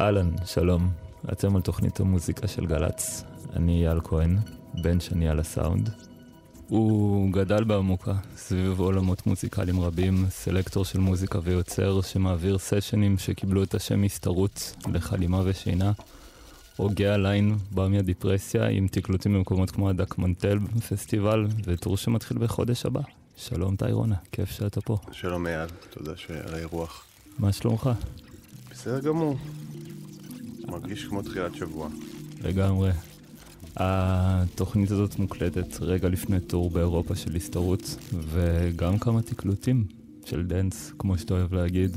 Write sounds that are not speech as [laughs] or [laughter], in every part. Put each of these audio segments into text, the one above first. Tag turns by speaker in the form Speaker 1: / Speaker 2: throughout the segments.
Speaker 1: אהלן, שלום. אתם על תוכנית המוזיקה של גל"צ. אני אייל כהן, בן שני על הסאונד. הוא גדל בעמוקה, סביב עולמות מוזיקליים רבים, סלקטור של מוזיקה ויוצר שמעביר סשנים שקיבלו את השם הסתרות לחלימה ושינה. הוגה הליין בא מהדיפרסיה עם תקלוטים במקומות כמו הדק מנטל פסטיבל וטור שמתחיל בחודש הבא. שלום טיירונה, כיף שאתה פה.
Speaker 2: שלום אייל, תודה על האירוח.
Speaker 1: מה שלומך?
Speaker 2: בסדר גמור. מרגיש כמו תחילת שבוע.
Speaker 1: לגמרי. התוכנית הזאת מוקלטת רגע לפני tour באירופה של הסתרות, וגם כמה תקלוטים של dance, כמו שאתה אוהב להגיד,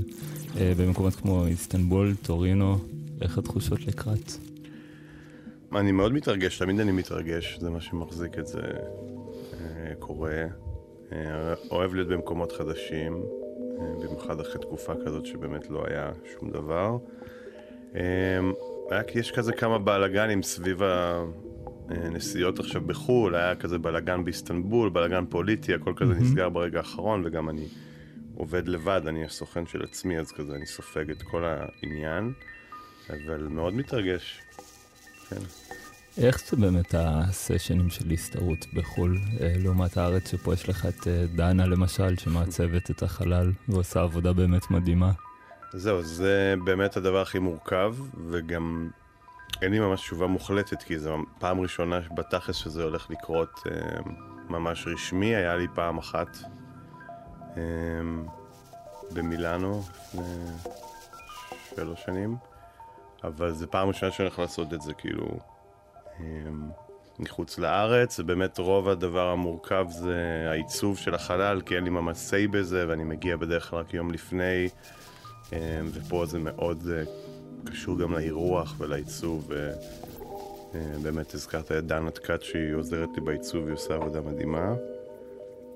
Speaker 1: אה, במקומות כמו איסטנבול, טורינו, איך התחושות לקראת?
Speaker 2: אני מאוד מתרגש, תמיד אני מתרגש, זה מה שמחזיק את זה אה, קורה. אה, אוהב להיות במקומות חדשים, במיוחד אחרי תקופה כזאת שבאמת לא היה שום דבר. רק יש כזה כמה בלאגנים סביב הנסיעות עכשיו בחו"ל, היה כזה בלאגן באיסטנבול, בלאגן פוליטי, הכל כזה mm-hmm. נסגר ברגע האחרון, וגם אני עובד לבד, אני הסוכן של עצמי, אז כזה אני סופג את כל העניין, אבל מאוד מתרגש, כן.
Speaker 1: איך זה באמת הסשנים של הסתערות בחו"ל, אה, לעומת הארץ, שפה יש לך את אה, דנה למשל, שמעצבת את החלל ועושה עבודה באמת מדהימה?
Speaker 2: זהו, זה באמת הדבר הכי מורכב, וגם אין לי ממש תשובה מוחלטת, כי זו פעם ראשונה בתכלס שזה הולך לקרות אה, ממש רשמי. היה לי פעם אחת אה, במילאנו לפני שלוש שנים, אבל זו פעם ראשונה שאני הולך לעשות את זה כאילו אה, מחוץ לארץ, ובאמת רוב הדבר המורכב זה העיצוב של החלל, כי אין לי ממש say בזה, ואני מגיע בדרך כלל רק יום לפני. אמ, ופה זה מאוד אה, קשור גם לאירוח ולעיצוב. ובאמת הזכרת את דנה טקאט שהיא עוזרת לי בעיצוב, היא עושה עבודה מדהימה.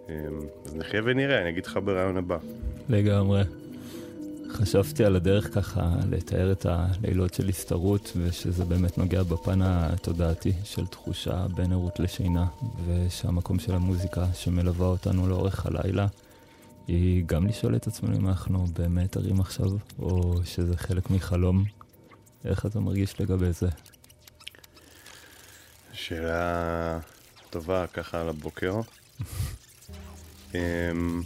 Speaker 2: אמ, אז נחיה ונראה, אני אגיד לך ברעיון הבא.
Speaker 1: לגמרי. חשבתי על הדרך ככה לתאר את הלילות של הסתרות, ושזה באמת נוגע בפן התודעתי של תחושה בין ערות לשינה, ושהמקום של המוזיקה שמלווה אותנו לאורך הלילה היא גם לשאול את עצמנו אם אנחנו באמת ערים עכשיו, או שזה חלק מחלום. איך אתה מרגיש לגבי זה?
Speaker 2: שאלה טובה ככה על הבוקר. [laughs] אמ,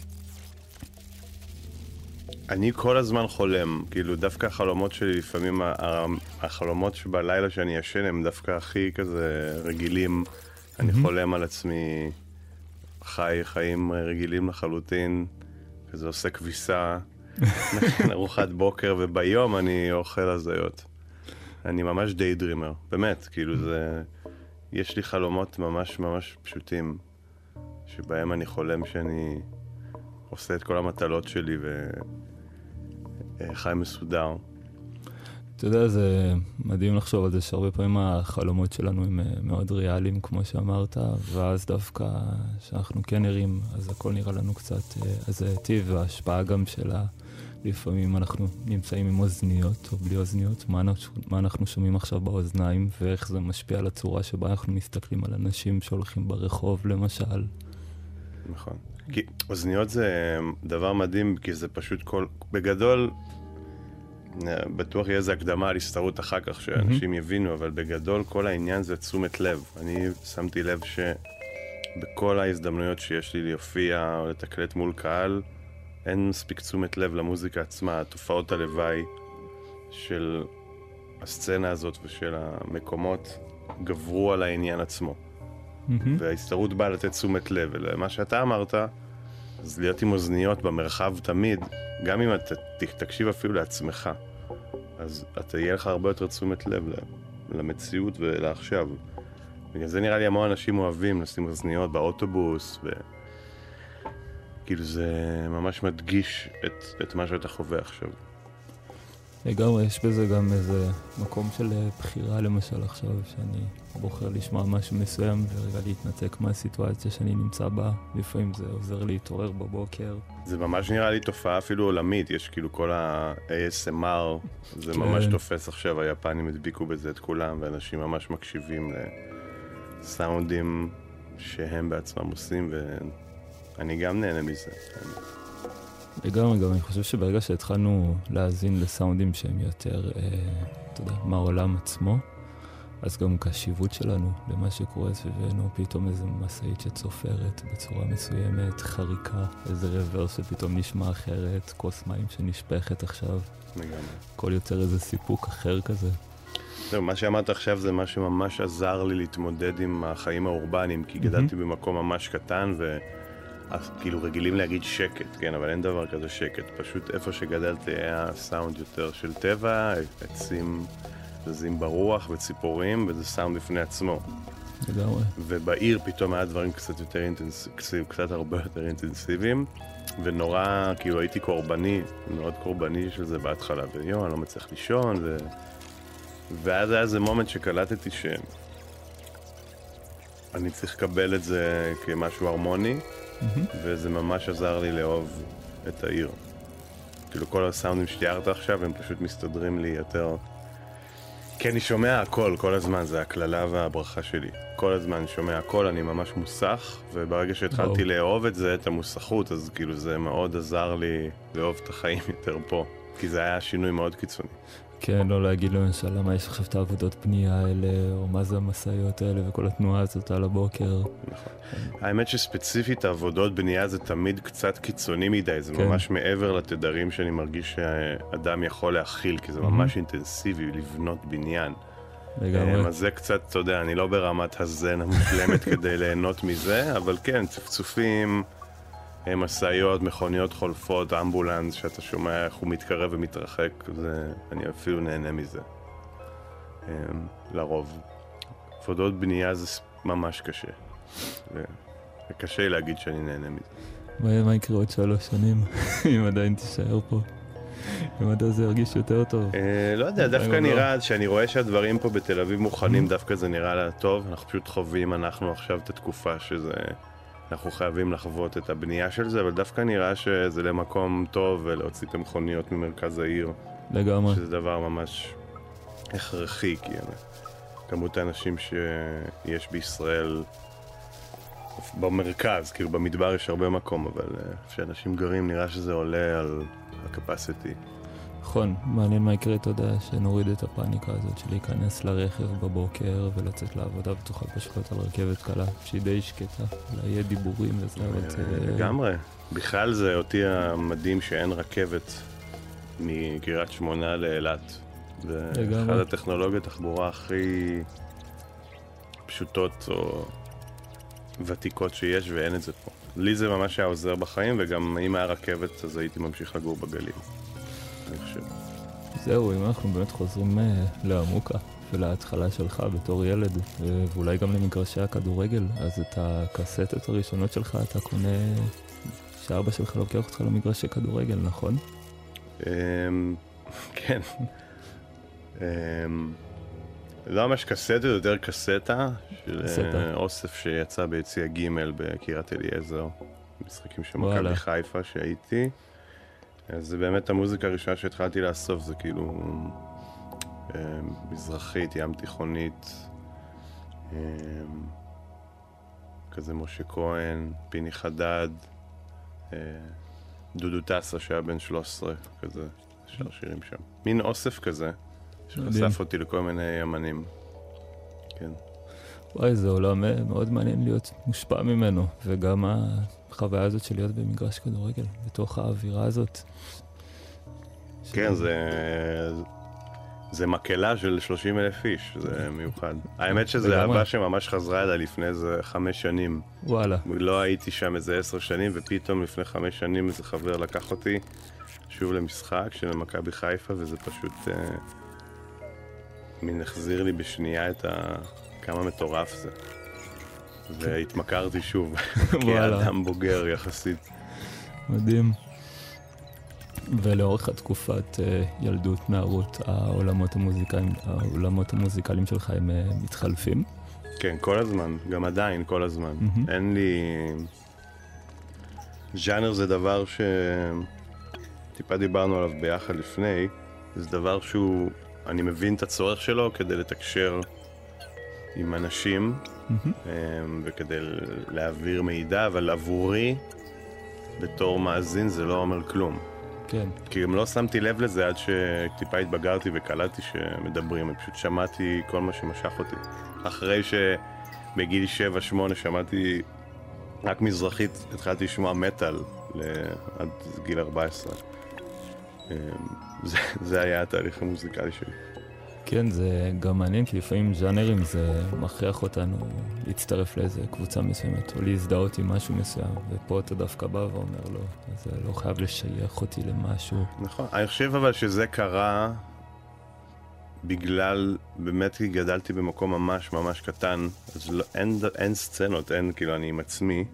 Speaker 2: אני כל הזמן חולם, כאילו דווקא החלומות שלי, לפעמים החלומות שבלילה שאני ישן הם דווקא הכי כזה רגילים. אני חולם על עצמי חי חיים רגילים לחלוטין. כזה עושה כביסה, מכין [laughs] ארוחת בוקר, וביום אני אוכל הזיות. אני ממש דיי דרימר, באמת, כאילו זה... יש לי חלומות ממש ממש פשוטים, שבהם אני חולם שאני עושה את כל המטלות שלי, חי מסודר.
Speaker 1: אתה יודע, זה מדהים לחשוב על זה שהרבה פעמים החלומות שלנו הם מאוד ריאליים, כמו שאמרת, ואז דווקא כשאנחנו כן ערים, אז הכל נראה לנו קצת איזה טיב, וההשפעה גם של ה... לפעמים אנחנו נמצאים עם אוזניות או בלי אוזניות, מה אנחנו, מה אנחנו שומעים עכשיו באוזניים ואיך זה משפיע על הצורה שבה אנחנו מסתכלים על אנשים שהולכים ברחוב למשל.
Speaker 2: נכון. כי אוזניות זה דבר מדהים, כי זה פשוט כל... בגדול, בטוח יהיה איזה הקדמה על הסתרות אחר כך, שאנשים mm-hmm. יבינו, אבל בגדול כל העניין זה תשומת לב. אני שמתי לב שבכל ההזדמנויות שיש לי להופיע או לתקלט מול קהל, אין מספיק תשומת לב למוזיקה עצמה, תופעות הלוואי של הסצנה הזאת ושל המקומות גברו על העניין עצמו. Mm-hmm. וההסתרות באה לתת תשומת לב, ולמה שאתה אמרת, אז להיות עם אוזניות במרחב תמיד, גם אם אתה תקשיב אפילו לעצמך, אז אתה יהיה לך הרבה יותר תשומת לב למציאות ולעכשיו. בגלל זה נראה לי המון אנשים אוהבים לשים אוזניות באוטובוס, ו... כאילו זה ממש מדגיש את, את מה שאתה חווה עכשיו.
Speaker 1: לגמרי, יש בזה גם איזה מקום של אה, בחירה למשל עכשיו, שאני בוחר לשמוע משהו מסוים ורגע להתנתק מהסיטואציה שאני נמצא בה, לפעמים זה עוזר להתעורר בבוקר.
Speaker 2: זה ממש נראה לי תופעה אפילו עולמית, יש כאילו כל ה-ASMR, זה כן. ממש תופס עכשיו, היפנים הדביקו בזה את כולם, ואנשים ממש מקשיבים לסאונדים שהם בעצמם עושים, ואני גם נהנה מזה.
Speaker 1: לגמרי, גם אני חושב שברגע שהתחלנו להאזין לסאונדים שהם יותר, אה, אתה יודע, מהעולם עצמו, אז גם קשיבות שלנו למה שקורה סביבנו, פתאום איזה משאית שצופרת בצורה מסוימת, חריקה, איזה רוורס שפתאום נשמע אחרת, כוס מים שנשפכת עכשיו.
Speaker 2: לגמרי.
Speaker 1: הכל יוצר איזה סיפוק אחר כזה.
Speaker 2: זהו, מה שאמרת עכשיו זה מה שממש עזר לי להתמודד עם החיים האורבניים, כי גדלתי במקום ממש קטן ו... אז כאילו רגילים להגיד שקט, כן, אבל אין דבר כזה שקט. פשוט איפה שגדלתי היה סאונד יותר של טבע, עצים זזים ברוח וציפורים, וזה סאונד בפני עצמו.
Speaker 1: לגמרי.
Speaker 2: ובעיר פתאום היה דברים קצת יותר אינטנסיביים, קצת הרבה יותר אינטנסיביים, ונורא, כאילו הייתי קורבני, מאוד קורבני של זה בהתחלה, ויואו, אני לא מצליח לישון, ו... ואז היה איזה מומנט שקלטתי ש... אני צריך לקבל את זה כמשהו הרמוני, mm-hmm. וזה ממש עזר לי לאהוב את העיר. כאילו כל הסאונדים שתיארת עכשיו הם פשוט מסתדרים לי יותר. כי אני שומע הכל כל הזמן, זה הקללה והברכה שלי. כל הזמן אני שומע הכל, אני ממש מוסך, וברגע שהתחלתי. לאהוב את זה, את המוסכות, אז כאילו זה מאוד עזר לי לאהוב את החיים [laughs] יותר פה. כי זה היה שינוי מאוד קיצוני.
Speaker 1: כן, לא להגיד למשל למה יש עכשיו את העבודות בנייה האלה, או מה זה המשאיות האלה וכל התנועה הזאת על הבוקר.
Speaker 2: נכון. האמת שספציפית העבודות בנייה זה תמיד קצת קיצוני מדי, זה כן. ממש מעבר לתדרים שאני מרגיש שאדם יכול להכיל, כי זה ממש אינטנסיבי לבנות בניין.
Speaker 1: לגמרי.
Speaker 2: אז זה קצת, אתה יודע, אני לא ברמת הזן המושלמת [laughs] כדי ליהנות מזה, אבל כן, צפצופים. משאיות, מכוניות חולפות, אמבולנס, שאתה שומע איך הוא מתקרב ומתרחק, זה, אני אפילו נהנה מזה. אמ, לרוב. עבודות בנייה זה ממש קשה. וקשה לי להגיד שאני נהנה מזה.
Speaker 1: מה, מה יקרה עוד שלוש שנים, [laughs] אם עדיין תישאר פה? אם עד זה ירגיש יותר טוב.
Speaker 2: אה, לא יודע, דווקא לא. נראה, כשאני רואה שהדברים פה בתל אביב מוכנים, mm-hmm. דווקא זה נראה לה טוב. אנחנו פשוט חווים, אנחנו עכשיו את התקופה שזה... אנחנו חייבים לחוות את הבנייה של זה, אבל דווקא נראה שזה למקום טוב ולהוציא את המכוניות ממרכז העיר.
Speaker 1: לגמרי.
Speaker 2: שזה דבר ממש הכרחי, כי כמות האנשים שיש בישראל במרכז, כאילו במדבר יש הרבה מקום, אבל כשאנשים גרים נראה שזה עולה על הקפסיטי.
Speaker 1: נכון, מעניין מה יקרה, אתה יודע, שנוריד את הפאניקה הזאת של להיכנס לרכב בבוקר ולצאת לעבודה ותוכל פשוט על רכבת קלה, שהיא די שקטה, אולי יהיה דיבורים וזה, אבל זה...
Speaker 2: לגמרי. בכלל זה אותי המדהים שאין רכבת מקריית שמונה לאילת. זה אחת הטכנולוגיות תחבורה הכי פשוטות או ותיקות שיש, ואין את זה פה. לי זה ממש היה עוזר בחיים, וגם אם היה רכבת אז הייתי ממשיך לגור בגליל. אני חושב.
Speaker 1: זהו, אם אנחנו באמת חוזרים uh, לעמוקה ולהתחלה שלך בתור ילד, ואולי גם למגרשי הכדורגל, אז את הקסטות הראשונות שלך אתה קונה, שאבא שלך לוקח אותך למגרשי כדורגל, נכון?
Speaker 2: אמ, כן. אמ, לא ממש קסטה, יותר קסטה, של אה, אוסף שיצא ביציע ג' בקריית אליעזר, משחקים של מכבי חיפה שהייתי. אז זה באמת המוזיקה הראשונה שהתחלתי לאסוף, זה כאילו אה, מזרחית, ים תיכונית, אה, כזה משה כהן, פיני חדד, דודו טסה שהיה בן 13, כזה, שר שירים שם. מין אוסף כזה. שחשף אותי לכל מיני אמנים. כן.
Speaker 1: וואי, זה עולם אה, מאוד מעניין להיות מושפע ממנו, וגם החוויה הזאת של להיות במגרש כדורגל, בתוך האווירה הזאת.
Speaker 2: כן, זה... זה מקהלה של 30 אלף איש, זה מיוחד. האמת שזו אהבה שממש חזרה אליי לפני איזה חמש שנים.
Speaker 1: וואלה.
Speaker 2: לא הייתי שם איזה עשר שנים, ופתאום לפני חמש שנים איזה חבר לקח אותי שוב למשחק של מכבי חיפה, וזה פשוט... אה, מין החזיר לי בשנייה את ה... כמה מטורף זה. והתמכרתי שוב, [laughs] כאדם בוגר יחסית.
Speaker 1: מדהים. ולאורך התקופת uh, ילדות, נערות, העולמות המוזיקליים, העולמות המוזיקליים שלך הם uh, מתחלפים?
Speaker 2: כן, כל הזמן, גם עדיין, כל הזמן. Mm-hmm. אין לי... ז'אנר זה דבר ש... טיפה דיברנו עליו ביחד לפני, זה דבר שהוא אני מבין את הצורך שלו כדי לתקשר עם אנשים mm-hmm. וכדי להעביר מידע, אבל עבורי, בתור מאזין, זה לא אומר כלום.
Speaker 1: כן.
Speaker 2: כי גם לא שמתי לב לזה עד שטיפה התבגרתי וקלטתי שמדברים, אני פשוט שמעתי כל מה שמשך אותי. אחרי שבגיל 7-8 שמעתי רק מזרחית, התחלתי לשמוע מטאל עד גיל 14. זה, זה היה התהליך המוזיקלי שלי.
Speaker 1: כן, זה גם מעניין, כי לפעמים ז'אנרים זה מכריח אותנו להצטרף לאיזה קבוצה מסוימת, או להזדהות עם משהו מסוים, ופה אתה דווקא בא ואומר לא, זה לא חייב לשייך אותי למשהו.
Speaker 2: נכון, אני חושב אבל שזה קרה בגלל, באמת כי גדלתי במקום ממש ממש קטן, אז לא, אין, אין סצנות, אין, כאילו, אני עם עצמי,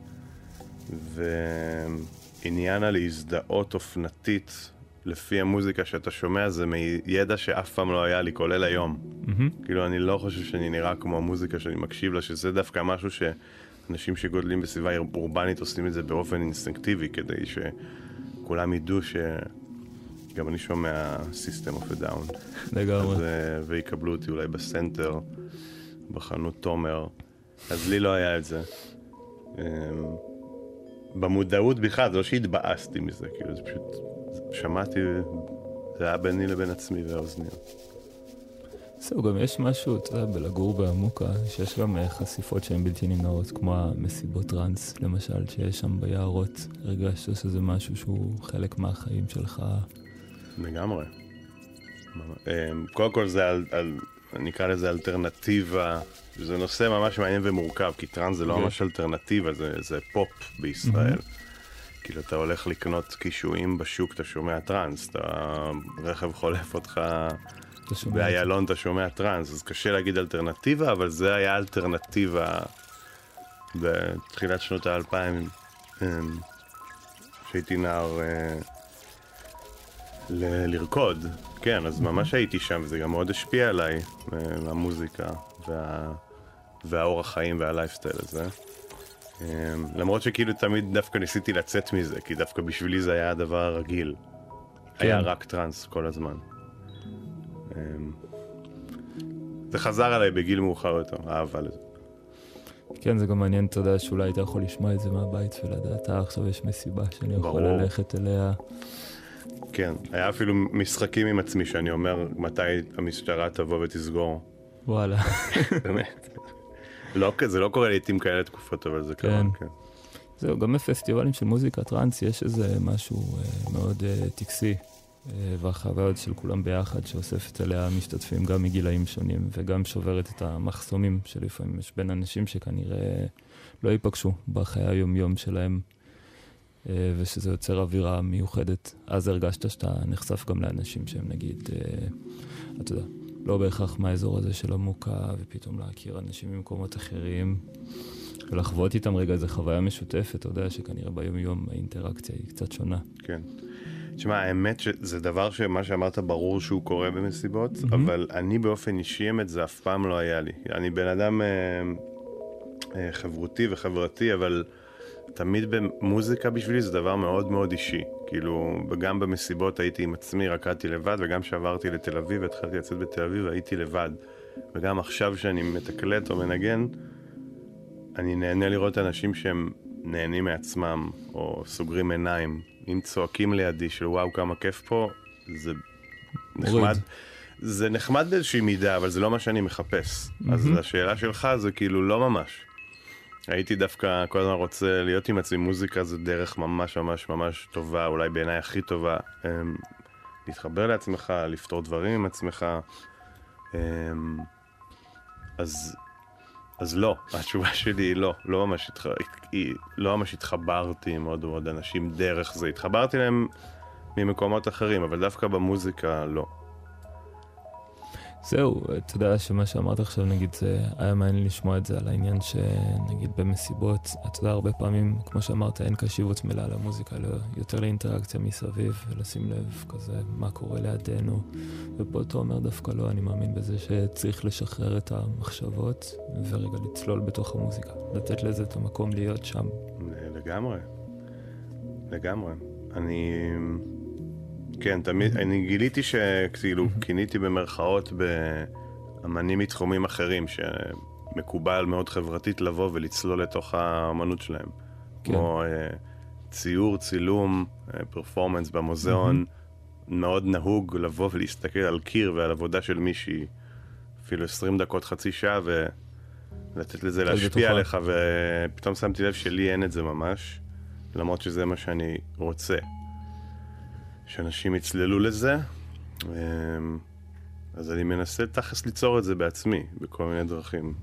Speaker 2: ועניין הלהזדהות אופנתית לפי המוזיקה שאתה שומע זה מידע שאף פעם לא היה לי, כולל היום. Mm-hmm. כאילו, אני לא חושב שאני נראה כמו המוזיקה שאני מקשיב לה, שזה דווקא משהו שאנשים שגודלים בסביבה אורבנית עושים את זה באופן אינסטינקטיבי, כדי שכולם ידעו שגם אני שומע System of a Down.
Speaker 1: לגמרי.
Speaker 2: אה, ויקבלו אותי אולי בסנטר, בחנות תומר. אז לי לא היה את זה. אמ, במודעות בכלל, זה לא שהתבאסתי מזה, כאילו, זה פשוט שמעתי, זה היה ביני לבין עצמי והאוזניות.
Speaker 1: זהו, גם יש משהו, אתה יודע, בלגור בעמוקה, שיש גם אה, חשיפות שהן בלתי נמנעות, כמו המסיבות טראנס, למשל, שיש שם ביערות. הרגשת שזה משהו שהוא חלק מהחיים שלך.
Speaker 2: לגמרי. אמ, קודם כל זה, על, על, נקרא לזה אלטרנטיבה, זה נושא ממש מעניין ומורכב, כי טראנס זה לא אוקיי. ממש אלטרנטיבה, זה, זה פופ בישראל. Mm-hmm. כאילו אתה הולך לקנות קישואים בשוק, אתה שומע טראנס, אתה רכב חולף אותך באיילון, אתה שומע טראנס, אז קשה להגיד אלטרנטיבה, אבל זה היה אלטרנטיבה בתחילת שנות האלפיים, אמ, כשהייתי נער אה, ל- לרקוד, כן, אז ממש הייתי שם, וזה גם מאוד השפיע עליי, אה, המוזיקה וה... והאורח חיים והלייפסטייל הזה. אמ, למרות שכאילו תמיד דווקא ניסיתי לצאת מזה, כי דווקא בשבילי זה היה הדבר הרגיל. כן. היה רק טראנס כל הזמן. אמ, זה חזר עליי בגיל מאוחר יותר, האהבה לזה.
Speaker 1: כן, זה גם מעניין, אתה יודע, שאולי היית יכול לשמוע את זה מהבית ולדעת, אה, עכשיו יש מסיבה שאני יכול ברור. ללכת אליה.
Speaker 2: כן, היה אפילו משחקים עם עצמי שאני אומר מתי המשטרה תבוא ותסגור.
Speaker 1: וואלה. [laughs]
Speaker 2: באמת. לא, זה לא קורה לעיתים כאלה תקופות, אבל זה כן. קרה, כן.
Speaker 1: זהו, גם בפסטיבלים של מוזיקה טראנס יש איזה משהו אה, מאוד אה, טקסי, אה, והחוויות של כולם ביחד, שאוספת אליה משתתפים גם מגילאים שונים, וגם שוברת את המחסומים שלפעמים יש בין אנשים שכנראה לא ייפגשו בחיי היום-יום שלהם, אה, ושזה יוצר אווירה מיוחדת. אז הרגשת שאתה נחשף גם לאנשים שהם נגיד, אה, אתה יודע, לא בהכרח מהאזור הזה של עמוקה, ופתאום להכיר אנשים ממקומות אחרים, ולחוות איתם רגע איזו חוויה משותפת, אתה יודע שכנראה ביום-יום האינטראקציה היא קצת שונה.
Speaker 2: כן. תשמע, האמת שזה דבר שמה שאמרת ברור שהוא קורה במסיבות, mm-hmm. אבל אני באופן אישי, אמת, זה אף פעם לא היה לי. אני בן אדם אה, אה, חברותי וחברתי, אבל תמיד במוזיקה בשבילי זה דבר מאוד מאוד אישי. כאילו, גם במסיבות הייתי עם עצמי, רקדתי לבד, וגם כשעברתי לתל אביב והתחלתי לצאת בתל אביב, הייתי לבד. וגם עכשיו שאני מתקלט או מנגן, אני נהנה לראות אנשים שהם נהנים מעצמם, או סוגרים עיניים. אם צועקים לידי של וואו כמה כיף פה, זה נחמד. זה נחמד באיזושהי מידה, אבל זה לא מה שאני מחפש. Mm-hmm. אז השאלה שלך זה כאילו לא ממש. הייתי דווקא כל הזמן רוצה להיות עם עצמי, מוזיקה זה דרך ממש ממש ממש טובה, אולי בעיניי הכי טובה. אמ, להתחבר לעצמך, לפתור דברים עם עצמך. אמ, אז אז לא, התשובה שלי היא לא, לא ממש, התח... היא... לא ממש התחברתי עם עוד ועוד אנשים דרך זה, התחברתי להם ממקומות אחרים, אבל דווקא במוזיקה לא.
Speaker 1: זהו, אתה יודע שמה שאמרת עכשיו, נגיד, זה היה מעניין לשמוע את זה על העניין שנגיד במסיבות, אתה יודע, הרבה פעמים, כמו שאמרת, אין קשיבות מלאה למוזיקה, לא, יותר לאינטראקציה מסביב, ולשים לב כזה מה קורה לידינו. ופה אתה אומר דווקא לא, אני מאמין בזה שצריך לשחרר את המחשבות, ורגע לצלול בתוך המוזיקה, לתת לזה את המקום להיות שם.
Speaker 2: לגמרי, לגמרי. אני... כן, תמיד, אני גיליתי שכאילו, כיניתי במרכאות באמנים מתחומים אחרים, שמקובל מאוד חברתית לבוא ולצלול לתוך האמנות שלהם. כן. כמו uh, ציור, צילום, פרפורמנס uh, במוזיאון, mm-hmm. מאוד נהוג לבוא ולהסתכל על קיר ועל עבודה של מישהי, אפילו 20 דקות, חצי שעה, ולתת לזה להשפיע עליך, ופתאום שמתי לב שלי אין את זה ממש, למרות שזה מה שאני רוצה. שאנשים יצללו לזה. אמ, אז אני מנסה תכלס ליצור את זה בעצמי, בכל מיני דרכים.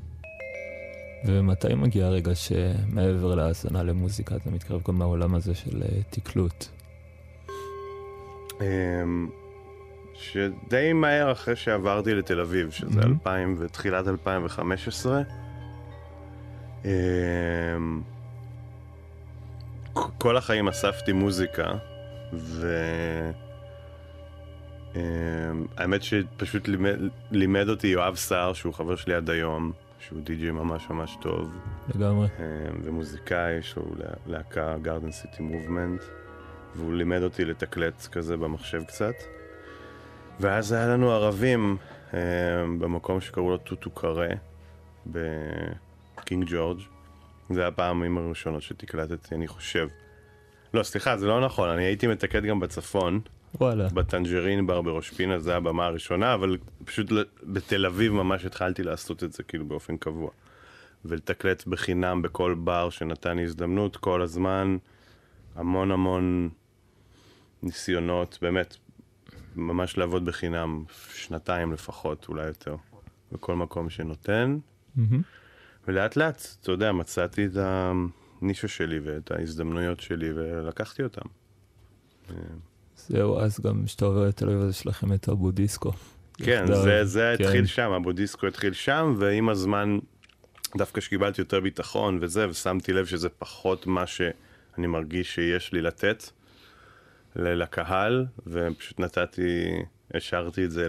Speaker 1: ומתי מגיע הרגע שמעבר להאזנה למוזיקה אתה מתקרב גם מהעולם הזה של אה, תקלוט?
Speaker 2: אמ, שדי מהר אחרי שעברתי לתל אביב, שזה mm-hmm. 2000 ותחילת 2015, אמ, כל החיים אספתי מוזיקה. והאמת אמ, שפשוט לימד, לימד אותי יואב סער, שהוא חבר שלי עד היום, שהוא די.ג'י ממש ממש טוב.
Speaker 1: לגמרי.
Speaker 2: אמ, ומוזיקאי, יש לו להקה גארדן סיטי מובמנט, והוא לימד אותי לתקלט כזה במחשב קצת. ואז היה לנו ערבים אמ, במקום שקראו לו טוטו קארה, בקינג ג'ורג'. זה הפעמים הראשונות שתקלטתי, אני חושב. לא, סליחה, זה לא נכון, אני הייתי מתקד גם בצפון.
Speaker 1: וואלה.
Speaker 2: בטנג'רין בר בראש פינה, זה הבמה הראשונה, אבל פשוט בתל אביב ממש התחלתי לעשות את זה כאילו באופן קבוע. ולתקלט בחינם בכל בר שנתן לי הזדמנות כל הזמן, המון המון ניסיונות, באמת, ממש לעבוד בחינם, שנתיים לפחות, אולי יותר, בכל מקום שנותן. Mm-hmm. ולאט לאט, אתה יודע, מצאתי את ה... הנישה שלי ואת ההזדמנויות שלי ולקחתי אותם.
Speaker 1: זהו, אז גם כשאתה עובר לתל אביב אז יש לכם את הבודיסקו.
Speaker 2: כן, זה, זה כן. התחיל שם, הבודיסקו התחיל שם, ועם הזמן, דווקא שקיבלתי יותר ביטחון וזה, ושמתי לב שזה פחות מה שאני מרגיש שיש לי לתת לקהל, ופשוט נתתי, השארתי את זה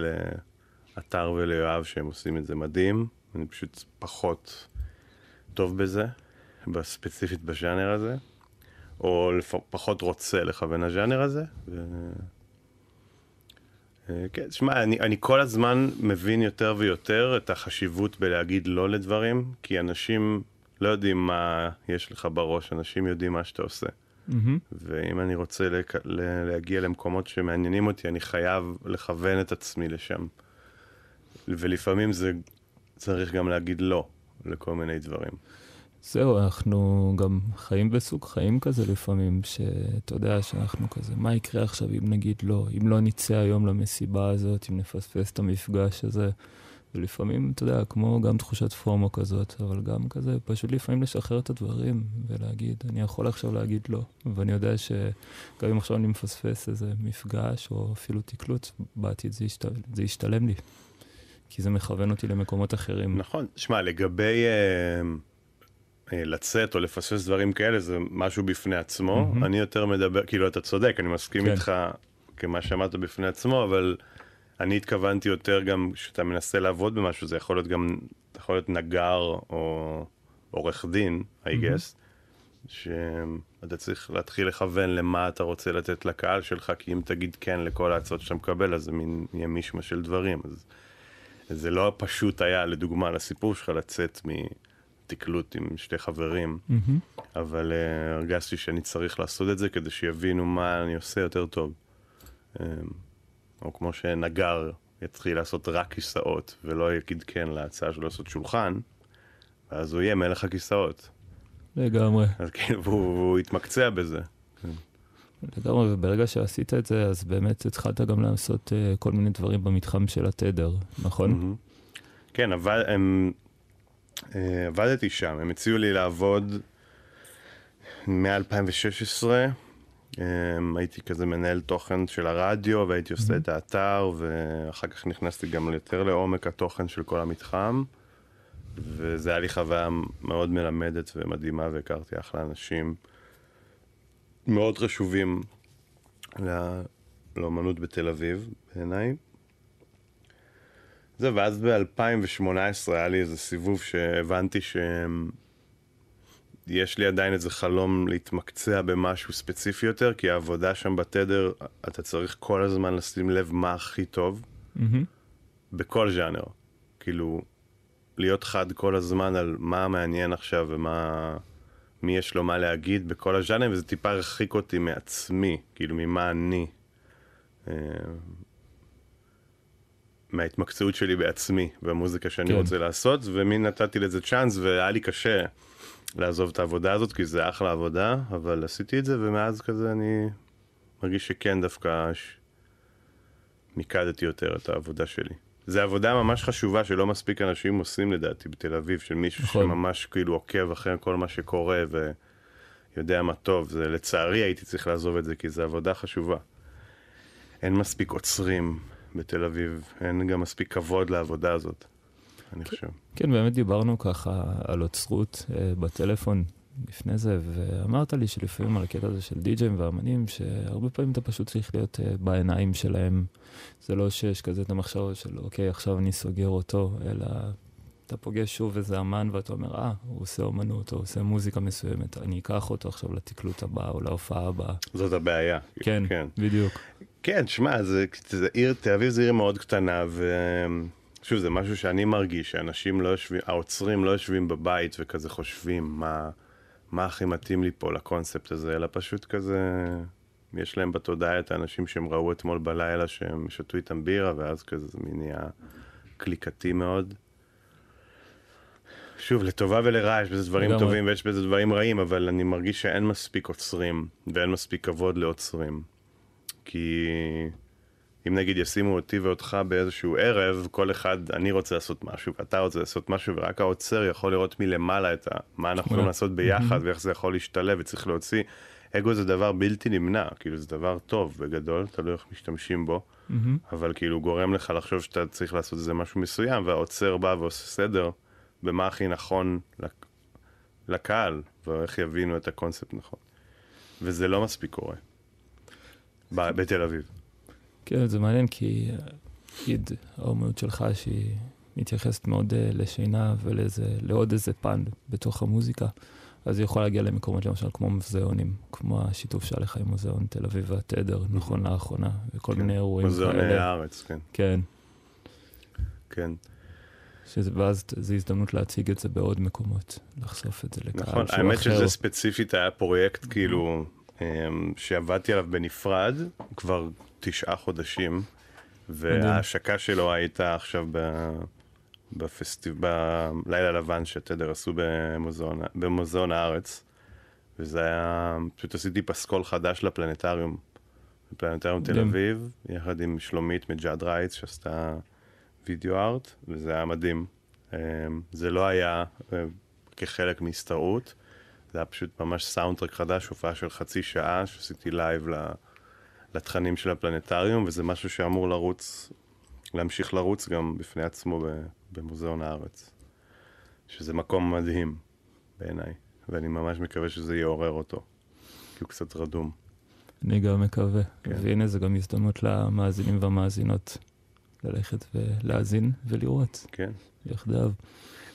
Speaker 2: לאתר וליואב שהם עושים את זה מדהים, אני פשוט פחות טוב בזה. בספציפית בז'אנר הזה, או לפ... פחות רוצה לכוון הז'אנר הזה. ו... אה, כן, תשמע, אני, אני כל הזמן מבין יותר ויותר את החשיבות בלהגיד לא לדברים, כי אנשים לא יודעים מה יש לך בראש, אנשים יודעים מה שאתה עושה. Mm-hmm. ואם אני רוצה לה, להגיע למקומות שמעניינים אותי, אני חייב לכוון את עצמי לשם. ולפעמים זה צריך גם להגיד לא לכל מיני דברים.
Speaker 1: זהו, אנחנו גם חיים בסוג חיים כזה לפעמים, שאתה יודע שאנחנו כזה, מה יקרה עכשיו אם נגיד לא, אם לא נצא היום למסיבה הזאת, אם נפספס את המפגש הזה. ולפעמים, אתה יודע, כמו גם תחושת פומו כזאת, אבל גם כזה, פשוט לפעמים לשחרר את הדברים ולהגיד, אני יכול עכשיו להגיד לא. ואני יודע שגם אם עכשיו אני מפספס איזה מפגש או אפילו תקלוט, בעתיד זה, ישת... זה ישתלם לי. כי זה מכוון אותי למקומות אחרים.
Speaker 2: נכון. שמע, לגבי... Uh... אה, לצאת או לפספס דברים כאלה זה משהו בפני עצמו. Mm-hmm. אני יותר מדבר, כאילו אתה צודק, אני מסכים כן. איתך כמה שאמרת בפני עצמו, אבל אני התכוונתי יותר גם כשאתה מנסה לעבוד במשהו, זה יכול להיות גם, יכול להיות נגר או עורך דין, I guess, שאתה צריך להתחיל לכוון למה אתה רוצה לתת לקהל שלך, כי אם תגיד כן לכל ההצעות שאתה מקבל, אז זה מין יהיה מישמה של דברים. אז זה לא פשוט היה, לדוגמה, לסיפור שלך לצאת מתקלוט עם שתי חברים,
Speaker 1: Mm-hmm.
Speaker 2: אבל uh, הרגשתי שאני צריך לעשות את זה כדי שיבינו מה אני עושה יותר טוב. Um, או כמו שנגר יתחיל לעשות רק כיסאות, ולא יגיד כן להצעה שלו לעשות שולחן, ואז הוא יהיה מלך הכיסאות.
Speaker 1: לגמרי.
Speaker 2: אז כאילו, והוא, והוא יתמקצע בזה.
Speaker 1: לגמרי, וברגע שעשית את זה, אז באמת התחלת גם לעשות uh, כל מיני דברים במתחם של התדר, נכון?
Speaker 2: מהמם. כן, עבד, הם, עבדתי שם, הם הציעו לי לעבוד מ-2016. הייתי כזה מנהל תוכן של הרדיו, והייתי עושה את האתר, ואחר כך נכנסתי גם יותר לעומק התוכן של כל המתחם. וזה היה לי חוויה מאוד מלמדת ומדהימה, והכרתי אחלה אנשים מאוד חשובים לא- לאומנות בתל אביב, בעיניי. זהו, ואז ב-2018 היה לי איזה סיבוב שהבנתי שיש לי עדיין איזה חלום להתמקצע במשהו ספציפי יותר, כי העבודה שם בתדר, אתה צריך כל הזמן לשים לב מה הכי טוב,
Speaker 1: מהמם.
Speaker 2: בכל ז'אנר. כאילו, להיות חד כל הזמן על מה מעניין עכשיו ומה... מי יש לו מה להגיד בכל הז'אנר, וזה טיפה הרחיק אותי מעצמי, כאילו ממה אני. מההתמקצעות שלי בעצמי, במוזיקה שאני
Speaker 1: כן.
Speaker 2: רוצה לעשות, ומי נתתי לזה צ'אנס, והיה לי קשה לעזוב את העבודה הזאת, כי זה אחלה עבודה, אבל עשיתי את זה, ומאז כזה אני מרגיש שכן דווקא ש... מיקדתי יותר את העבודה שלי. זו עבודה ממש חשובה שלא מספיק אנשים עושים לדעתי בתל אביב, של מישהו
Speaker 1: נכון.
Speaker 2: שממש כאילו עוקב אחרי כל מה שקורה ויודע מה טוב. זה לצערי הייתי צריך לעזוב את זה כי זו עבודה חשובה. אין מספיק עוצרים בתל אביב, אין גם מספיק כבוד לעבודה הזאת, אני חושב.
Speaker 1: כן, באמת דיברנו ככה על אוצרות אה, בטלפון לפני זה, ואמרת לי שלפעמים על הקטע הזה של די-ג'ים ואמנים, שהרבה פעמים אתה פשוט צריך להיות אה, בעיניים שלהם. זה לא שיש כזה את המחשבה של אוקיי, עכשיו אני סוגר אותו, אלא אתה פוגש שוב איזה אמן ואתה אומר, אה, הוא עושה אומנות, או עושה מוזיקה מסוימת, אני אקח אותו עכשיו לתקלוט הבא או להופעה הבאה.
Speaker 2: זאת הבעיה.
Speaker 1: כן,
Speaker 2: כן.
Speaker 1: בדיוק.
Speaker 2: כן, שמע, זה, זה עיר, תל אביב זה עיר מאוד קטנה, ושוב, זה משהו שאני מרגיש, שאנשים לא יושבים, האוצרים לא יושבים בבית וכזה חושבים מה, מה הכי מתאים לי פה לקונספט הזה, אלא פשוט כזה, יש להם בתודעה את האנשים שהם ראו אתמול בלילה, שהם שתו איתם בירה, ואז כזה זה נהיה קליקתי מאוד. שוב, לטובה ולרעה, יש בזה דברים. טובים ויש בזה דברים רעים, אבל אני מרגיש שאין מספיק עוצרים, ואין מספיק כבוד לעוצרים. כי אם נגיד ישימו אותי ואותך באיזשהו ערב, כל אחד, אני רוצה לעשות משהו, ואתה רוצה לעשות משהו, ורק העוצר יכול לראות מלמעלה את ה, מה אנחנו יכולים לעשות ביחד, ואיך זה יכול להשתלב, וצריך להוציא. אגו זה דבר בלתי נמנע, כאילו זה דבר טוב בגדול, תלוי איך משתמשים בו,
Speaker 1: מהמם.
Speaker 2: אבל כאילו גורם לך לחשוב שאתה צריך לעשות איזה משהו מסוים, והעוצר בא ועושה סדר במה הכי נכון לק- לקהל, ואיך יבינו את הקונספט נכון. וזה לא מספיק קורה. ב- בתל אביב.
Speaker 1: כן, זה מעניין כי אה, נגיד האומנות שלך שהיא מתייחסת מאוד אה, לשינה ולעוד איזה פן בתוך המוזיקה, אז היא יכולה להגיע למקומות למשל כמו מוזיאונים, כמו השיתוף שהיה לך עם מוזיאון תל אביב והתדר, נכון לאחרונה, וכל
Speaker 2: כן.
Speaker 1: מיני אירועים
Speaker 2: מוזיאוני. הארץ, כן.
Speaker 1: כן,
Speaker 2: כן.
Speaker 1: שזה, ואז זו הזדמנות להציג את זה בעוד מקומות, לחשוף את זה לקהל
Speaker 2: נכון,
Speaker 1: שהוא
Speaker 2: האמת
Speaker 1: אחר.
Speaker 2: שזה ספציפית היה פרויקט כאילו אמ, שעבדתי עליו בנפרד כבר תשעה חודשים, וההשקה שלו הייתה עכשיו ב... בפסטיב... בלילה לבן שתדר עשו במוזיאון, במוזיאון הארץ, וזה היה, פשוט עשיתי פסקול חדש לפלנטריום, בפלנטריום תל. אביב, יחד עם שלומית מג'אד רייץ שעשתה video art, וזה היה מדהים. אמ, זה לא היה אה, כחלק מהסתרעות, זה היה פשוט ממש soundtrack חדש, הופעה של חצי שעה, שעשיתי live לתכנים של הפלנטריום, וזה משהו שאמור לרוץ, להמשיך לרוץ גם בפני עצמו במוזיאון הארץ. שזה מקום מדהים בעיניי, ואני ממש מקווה שזה יעורר אותו, כי הוא קצת רדום.
Speaker 1: אני גם מקווה.
Speaker 2: כן.
Speaker 1: והנה, זו גם הזדמנות למאזינים והמאזינות ללכת ולהאזין ולראות
Speaker 2: כן.
Speaker 1: יחדיו.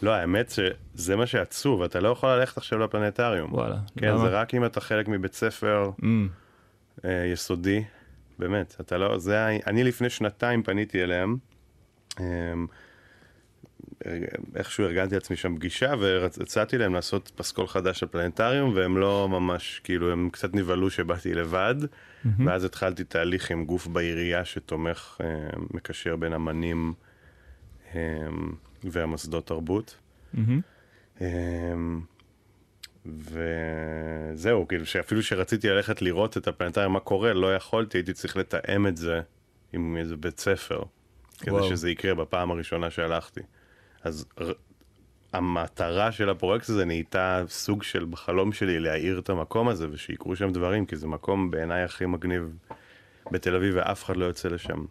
Speaker 2: לא, האמת שזה מה שעצוב, אתה לא יכול ללכת עכשיו לפלנטריום.
Speaker 1: וואלה.
Speaker 2: כן,
Speaker 1: למה?
Speaker 2: זה רק אם אתה חלק מבית ספר
Speaker 1: Mm,
Speaker 2: אה, יסודי, באמת, אתה לא, זה, אני לפני שנתיים פניתי אליהם, אה, איכשהו ארגנתי לעצמי שם פגישה והצעתי להם לעשות פסקול חדש של פלנטריום והם לא ממש, כאילו, הם קצת נבהלו שבאתי לבד,
Speaker 1: מהמם.
Speaker 2: ואז התחלתי תהליך עם גוף בעירייה שתומך, אה, מקשר בין אמנים אה, והמוסדות תרבות. אמ, וזהו, כאילו שאפילו שרציתי ללכת לראות את הפלנטריום, מה קורה, לא יכולתי, הייתי צריך לתאם את זה עם איזה בית ספר, כדי
Speaker 1: וואו.
Speaker 2: שזה יקרה בפעם הראשונה שהלכתי. אז ר- המטרה של הפרויקט הזה נהייתה סוג של בחלום שלי להאיר את המקום הזה ושיקרו שם דברים, כי זה מקום בעיניי הכי מגניב בתל אביב ואף אחד לא יוצא לשם.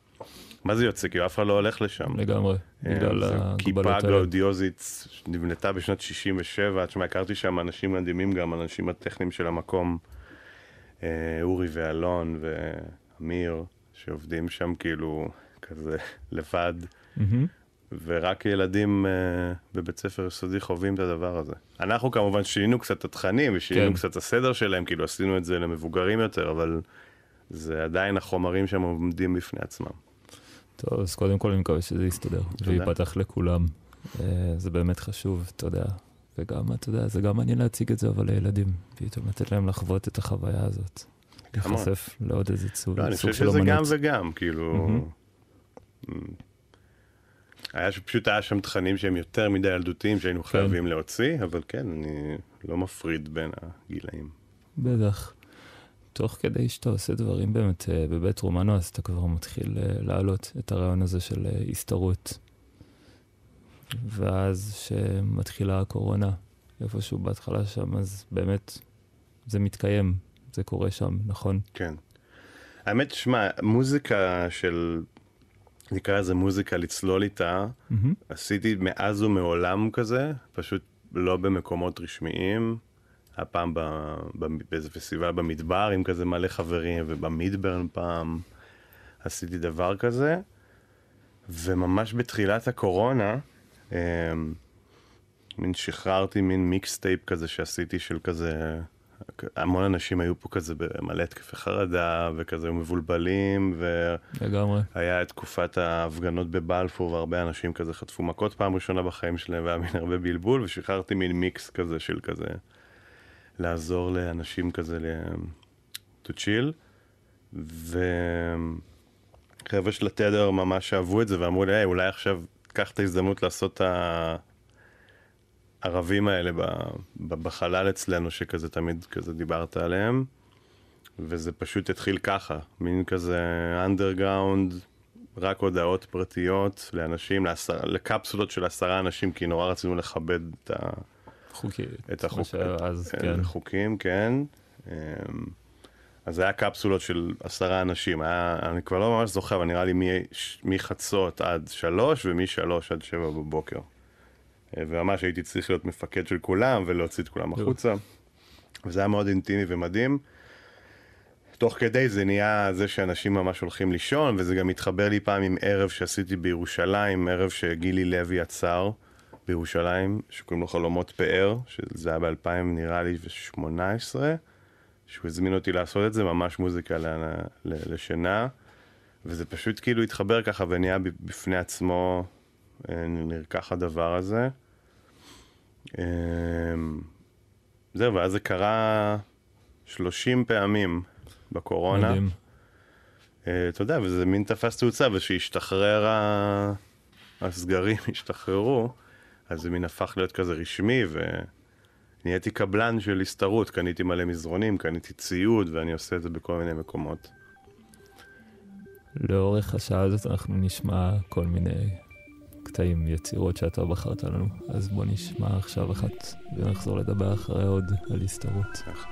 Speaker 2: מה זה יוצא? כאילו אף אחד לא הולך לשם.
Speaker 1: לגמרי, בגלל
Speaker 2: זה כיפה
Speaker 1: ההגבלות האלה.
Speaker 2: גלאודיוזית שנבנתה בשנת 67, תשמע, הכרתי שם אנשים מדהימים גם, אנשים הטכניים של המקום, אה, אורי ואלון ואמיר, שעובדים שם כאילו כזה [laughs] לבד. ורק ילדים אה, בבית ספר יסודי חווים את הדבר הזה. אנחנו כמובן שינינו קצת את התכנים ושינינו
Speaker 1: כן.
Speaker 2: קצת את הסדר שלהם, כאילו עשינו את זה למבוגרים יותר, אבל זה עדיין החומרים שם עומדים בפני עצמם.
Speaker 1: טוב, אז קודם כל אני מקווה שזה יסתדר, וייפתח לכולם. אה, זה באמת חשוב, אתה יודע. וגם, אתה יודע, זה גם מעניין להציג את זה, אבל לילדים. פתאום לתת להם לחוות את החוויה הזאת. להיחשף לעוד איזה סוג
Speaker 2: לא, אני
Speaker 1: סוג
Speaker 2: חושב
Speaker 1: של
Speaker 2: שזה גם. וגם, כאילו... היה שפשוט היה שם תכנים שהם יותר מדי ילדותיים שהיינו
Speaker 1: כן.
Speaker 2: חייבים להוציא, אבל כן, אני לא מפריד בין הגילאים.
Speaker 1: בטח. תוך כדי שאתה עושה דברים באמת אה, בבית רומנו, אז אתה כבר מתחיל אה, להעלות את הרעיון הזה של אה, הסתרות. ואז שמתחילה הקורונה, איפשהו בהתחלה שם, אז באמת זה מתקיים, זה קורה שם, נכון?
Speaker 2: כן. האמת, שמע, מוזיקה של, נקרא לזה מוזיקה לצלול איתה,
Speaker 1: מהמם.
Speaker 2: עשיתי מאז ומעולם כזה, פשוט לא במקומות רשמיים. ב, ב, באיזה פסטיבל במדבר עם כזה מלא חברים, ובמידברן פעם עשיתי דבר כזה. וממש בתחילת הקורונה, אמ, מין שחררתי מין מיקסטייפ כזה שעשיתי של כזה, המון אנשים היו פה כזה במלא התקפי חרדה, וכזה היו מבולבלים, ו...
Speaker 1: לגמרי.
Speaker 2: היה את תקופת ההפגנות בבלפור, והרבה אנשים כזה חטפו מכות פעם ראשונה בחיים שלהם, והיה מין הרבה בלבול, ושחררתי מין מיקס כזה של כזה, לעזור לאנשים כזה ל- to chill. וחבר'ה של התדר ממש אהבו את זה, ואמרו לי, אולי עכשיו קח את ההזדמנות לעשות את הערבים האלה בחלל אצלנו, שכזה תמיד כזה דיברת עליהם. וזה פשוט התחיל ככה, מין כזה אנדרגראונד, רק הודעות פרטיות לאנשים, לקפסולות של עשרה אנשים, כי נורא רצינו לכבד את, ה,
Speaker 1: חוקי.
Speaker 2: את החוק, את
Speaker 1: כן.
Speaker 2: החוקים, כן. אמ, אז זה היה קפסולות של עשרה אנשים, היה, אני כבר לא ממש זוכר, אבל נראה לי מחצות עד שלוש ומשלוש עד שבע בבוקר. אה, וממש הייתי צריך להיות מפקד של כולם ולהוציא את כולם. החוצה. וזה היה מאוד אינטימי ומדהים. תוך כדי זה נהיה זה שאנשים ממש הולכים לישון, וזה גם התחבר לי פעם עם ערב שעשיתי בירושלים, ערב שגילי לוי יצר בירושלים, שקוראים לו חלומות פאר, שזה היה ב-2000 נראה לי ו-18, שהוא הזמין אותי לעשות את זה, ממש מוזיקה ל- ל- לשינה, וזה פשוט כאילו התחבר ככה ונהיה בפני עצמו, אה, נרקח הדבר הזה. אה, זהו, ואז זה קרה 30 פעמים בקורונה.
Speaker 1: מדהים.
Speaker 2: אה, אתה יודע, וזה מין תפס תאוצה, ושהשתחרר הסגרים, [laughs] השתחררו, אז זה מין הפך להיות כזה רשמי, ונהייתי קבלן של הסתרות, קניתי מלא מזרונים, קניתי ציוד, ואני עושה את זה בכל מיני מקומות.
Speaker 1: לאורך השעה הזאת אנחנו נשמע כל מיני קטעים, יצירות שאתה בחרת לנו. אז בוא נשמע עכשיו אחת ונחזור לדבר אחרי עוד על הסתרות.
Speaker 2: ככה.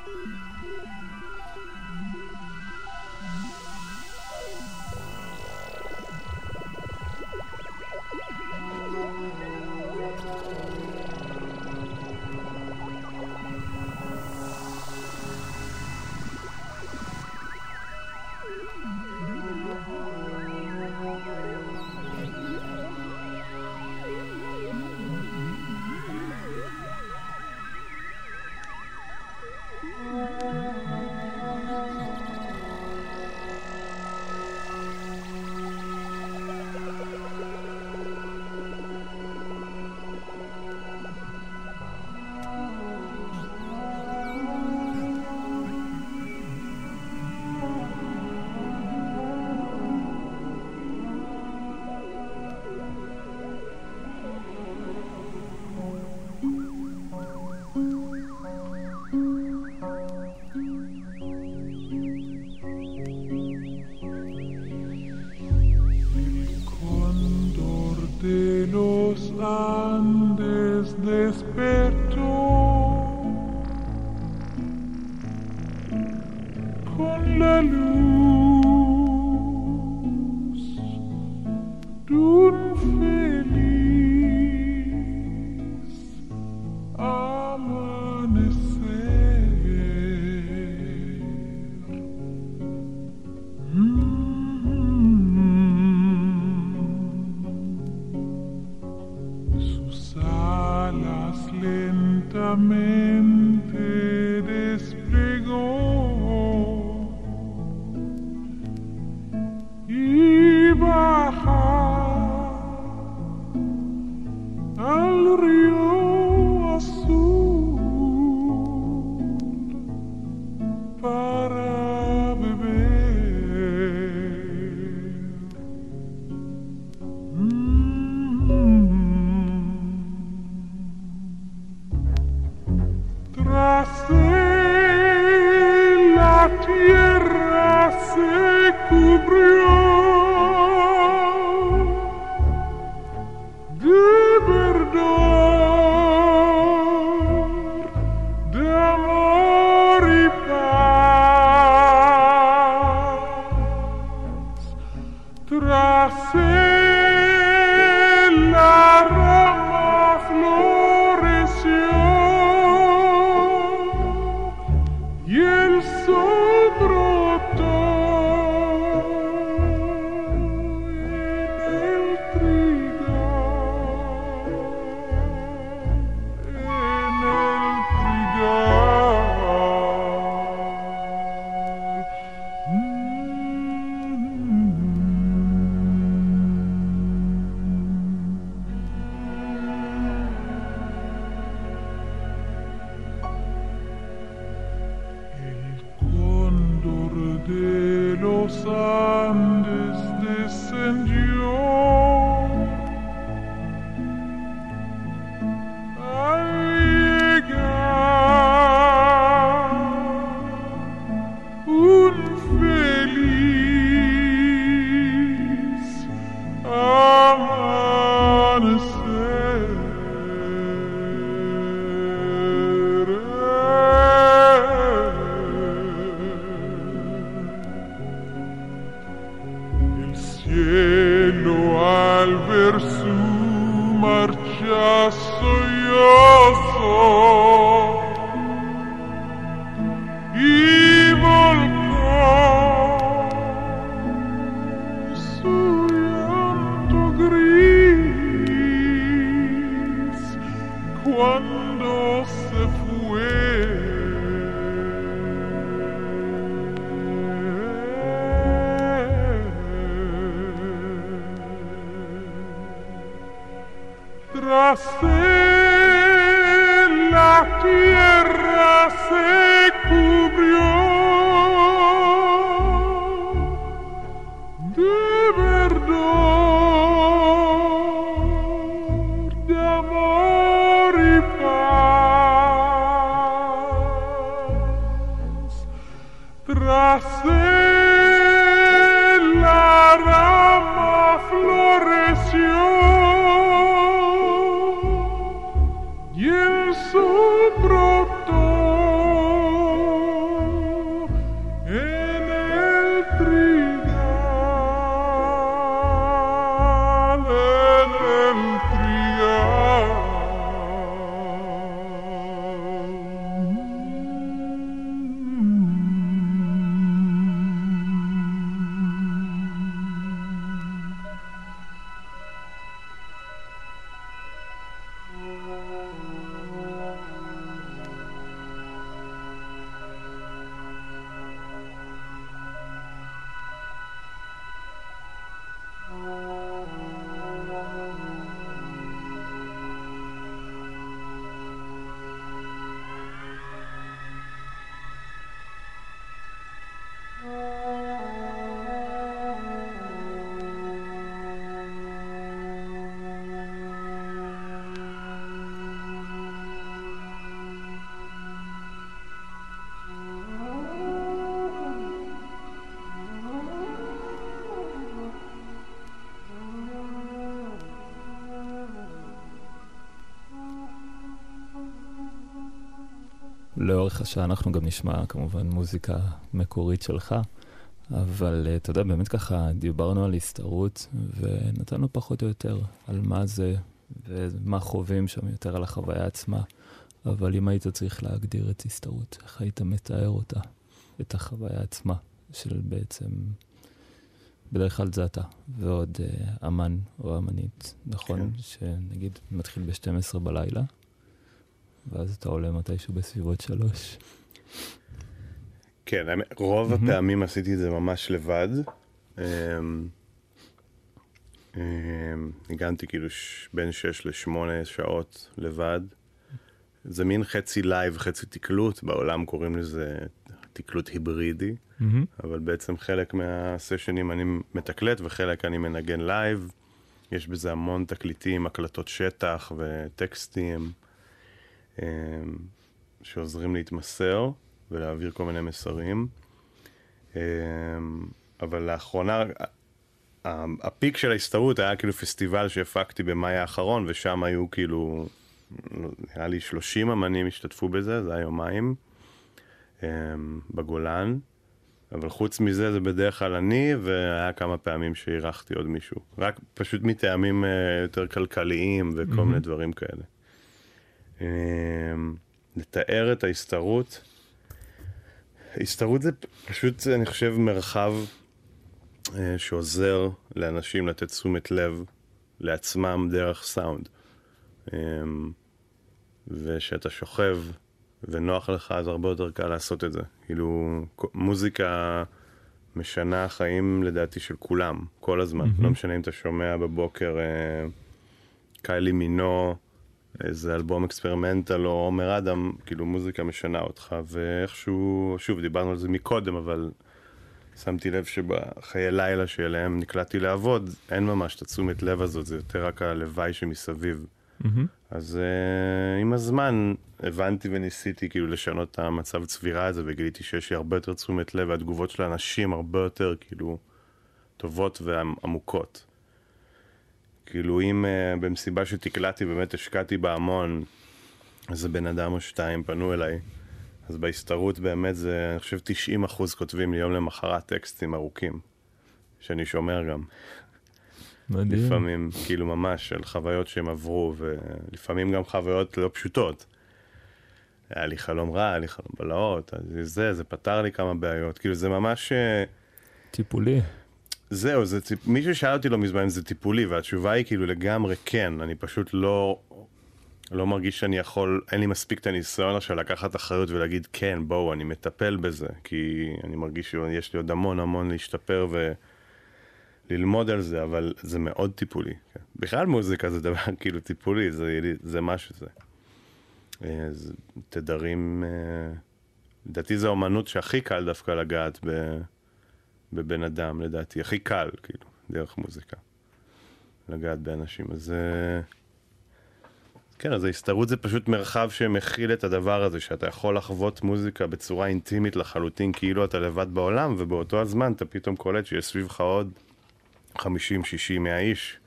Speaker 1: לאורך השעה אנחנו גם נשמע כמובן מוזיקה מקורית שלך, אבל אה, אתה יודע, באמת ככה דיברנו על הסתערות, ונתנו פחות או יותר על מה זה, ומה חווים שם יותר על החוויה עצמה. אבל אם היית צריך להגדיר את הסתערות, איך היית מתאר אותה, את החוויה עצמה, של בעצם, בדרך כלל זה אתה, ועוד uh, אמן או אמנית, נכון? כן. שנגיד מתחיל ב-12 בלילה, ואז אתה עולה מתישהו בסביבות שלוש.
Speaker 2: כן, רוב הפעמים עשיתי את זה ממש לבד. אמ, אמ, ניגנתי כאילו בין 6 ל-8 שעות לבד. זה מין חצי live, חצי תקלוט, בעולם קוראים לזה תקלוט היברידי, mm-hmm. אבל בעצם חלק מהסשנים אני מתקלט וחלק אני מנגן live. יש בזה המון תקליטים, הקלטות שטח וטקסטים אמ, שעוזרים להתמסר ולהעביר כל מיני מסרים. אמ, אבל לאחרונה, הפיק של ההסתערות היה כאילו פסטיבל שהפקתי במאי האחרון, ושם היו כאילו נראה לי 30 אמנים השתתפו בזה, זה היה יומיים אמ, בגולן. אבל חוץ מזה זה בדרך כלל אני, והיה כמה פעמים שאירחתי עוד מישהו. רק פשוט מטעמים uh, יותר כלכליים וכל mm-hmm. מיני דברים כאלה. Um, לתאר את ההסתערות, הסתערות זה פשוט, אני חושב, מרחב uh, שעוזר לאנשים לתת תשומת לב לעצמם דרך סאונד. אמ, ושאתה שוכב ונוח לך, אז הרבה יותר קל לעשות את זה. כאילו, מוזיקה משנה חיים לדעתי של כולם, כל הזמן. Mm-hmm. לא משנה אם אתה שומע בבוקר אה, קיילי מינו, איזה אלבום אקספרימנטל או עומר אדם, כאילו מוזיקה משנה אותך, ואיכשהו, שוב, דיברנו על זה מקודם, אבל שמתי לב שבחיי לילה שאליהם נקלטתי לעבוד, אין ממש את התשומת לב הזאת, זה יותר רק הלוואי שמסביב. Mm-hmm. אז uh, עם הזמן הבנתי וניסיתי כאילו לשנות את המצב צבירה הזה וגיליתי שיש לי הרבה יותר תשומת לב והתגובות של האנשים הרבה יותר כאילו טובות ועמוקות. כאילו אם uh, במסיבה שתקלטתי באמת השקעתי בה המון, איזה בן אדם או שתיים פנו אליי. אז בהסתערות באמת זה, אני חושב 90 אחוז כותבים לי יום למחרת טקסטים ארוכים, שאני שומר גם. מדהים. לפעמים, כאילו ממש, על חוויות שהם עברו, ולפעמים גם חוויות לא פשוטות. היה לי חלום רע, היה לי חלום בלהות, זה, זה פתר לי כמה בעיות. כאילו, זה ממש... אה,
Speaker 1: טיפולי.
Speaker 2: זהו, זה טיפ... מישהו שאל אותי לא מזמן אם זה טיפולי, והתשובה היא כאילו לגמרי כן, אני פשוט לא, לא מרגיש שאני יכול, אין לי מספיק את הניסיון עכשיו לקחת אחריות ולהגיד כן, בואו, אני מטפל בזה, כי אני מרגיש שיש לי עוד המון המון להשתפר ו... ללמוד על זה, אבל זה מאוד טיפולי. כן. בכלל מוזיקה זה דבר [laughs] כאילו טיפולי, זה, זה מה שזה. אה, זה תדרים, אה, לדעתי זו אומנות שהכי קל דווקא לגעת ב, בבן אדם, לדעתי, הכי קל, כאילו, דרך מוזיקה. לגעת באנשים. אז אה, כן, אז ההסתערות זה פשוט מרחב שמכיל את הדבר הזה, שאתה יכול לחוות מוזיקה בצורה אינטימית לחלוטין, כאילו אתה לבד בעולם, ובאותו הזמן אתה פתאום קולט שיש סביבך עוד 50, 60, 100 איש,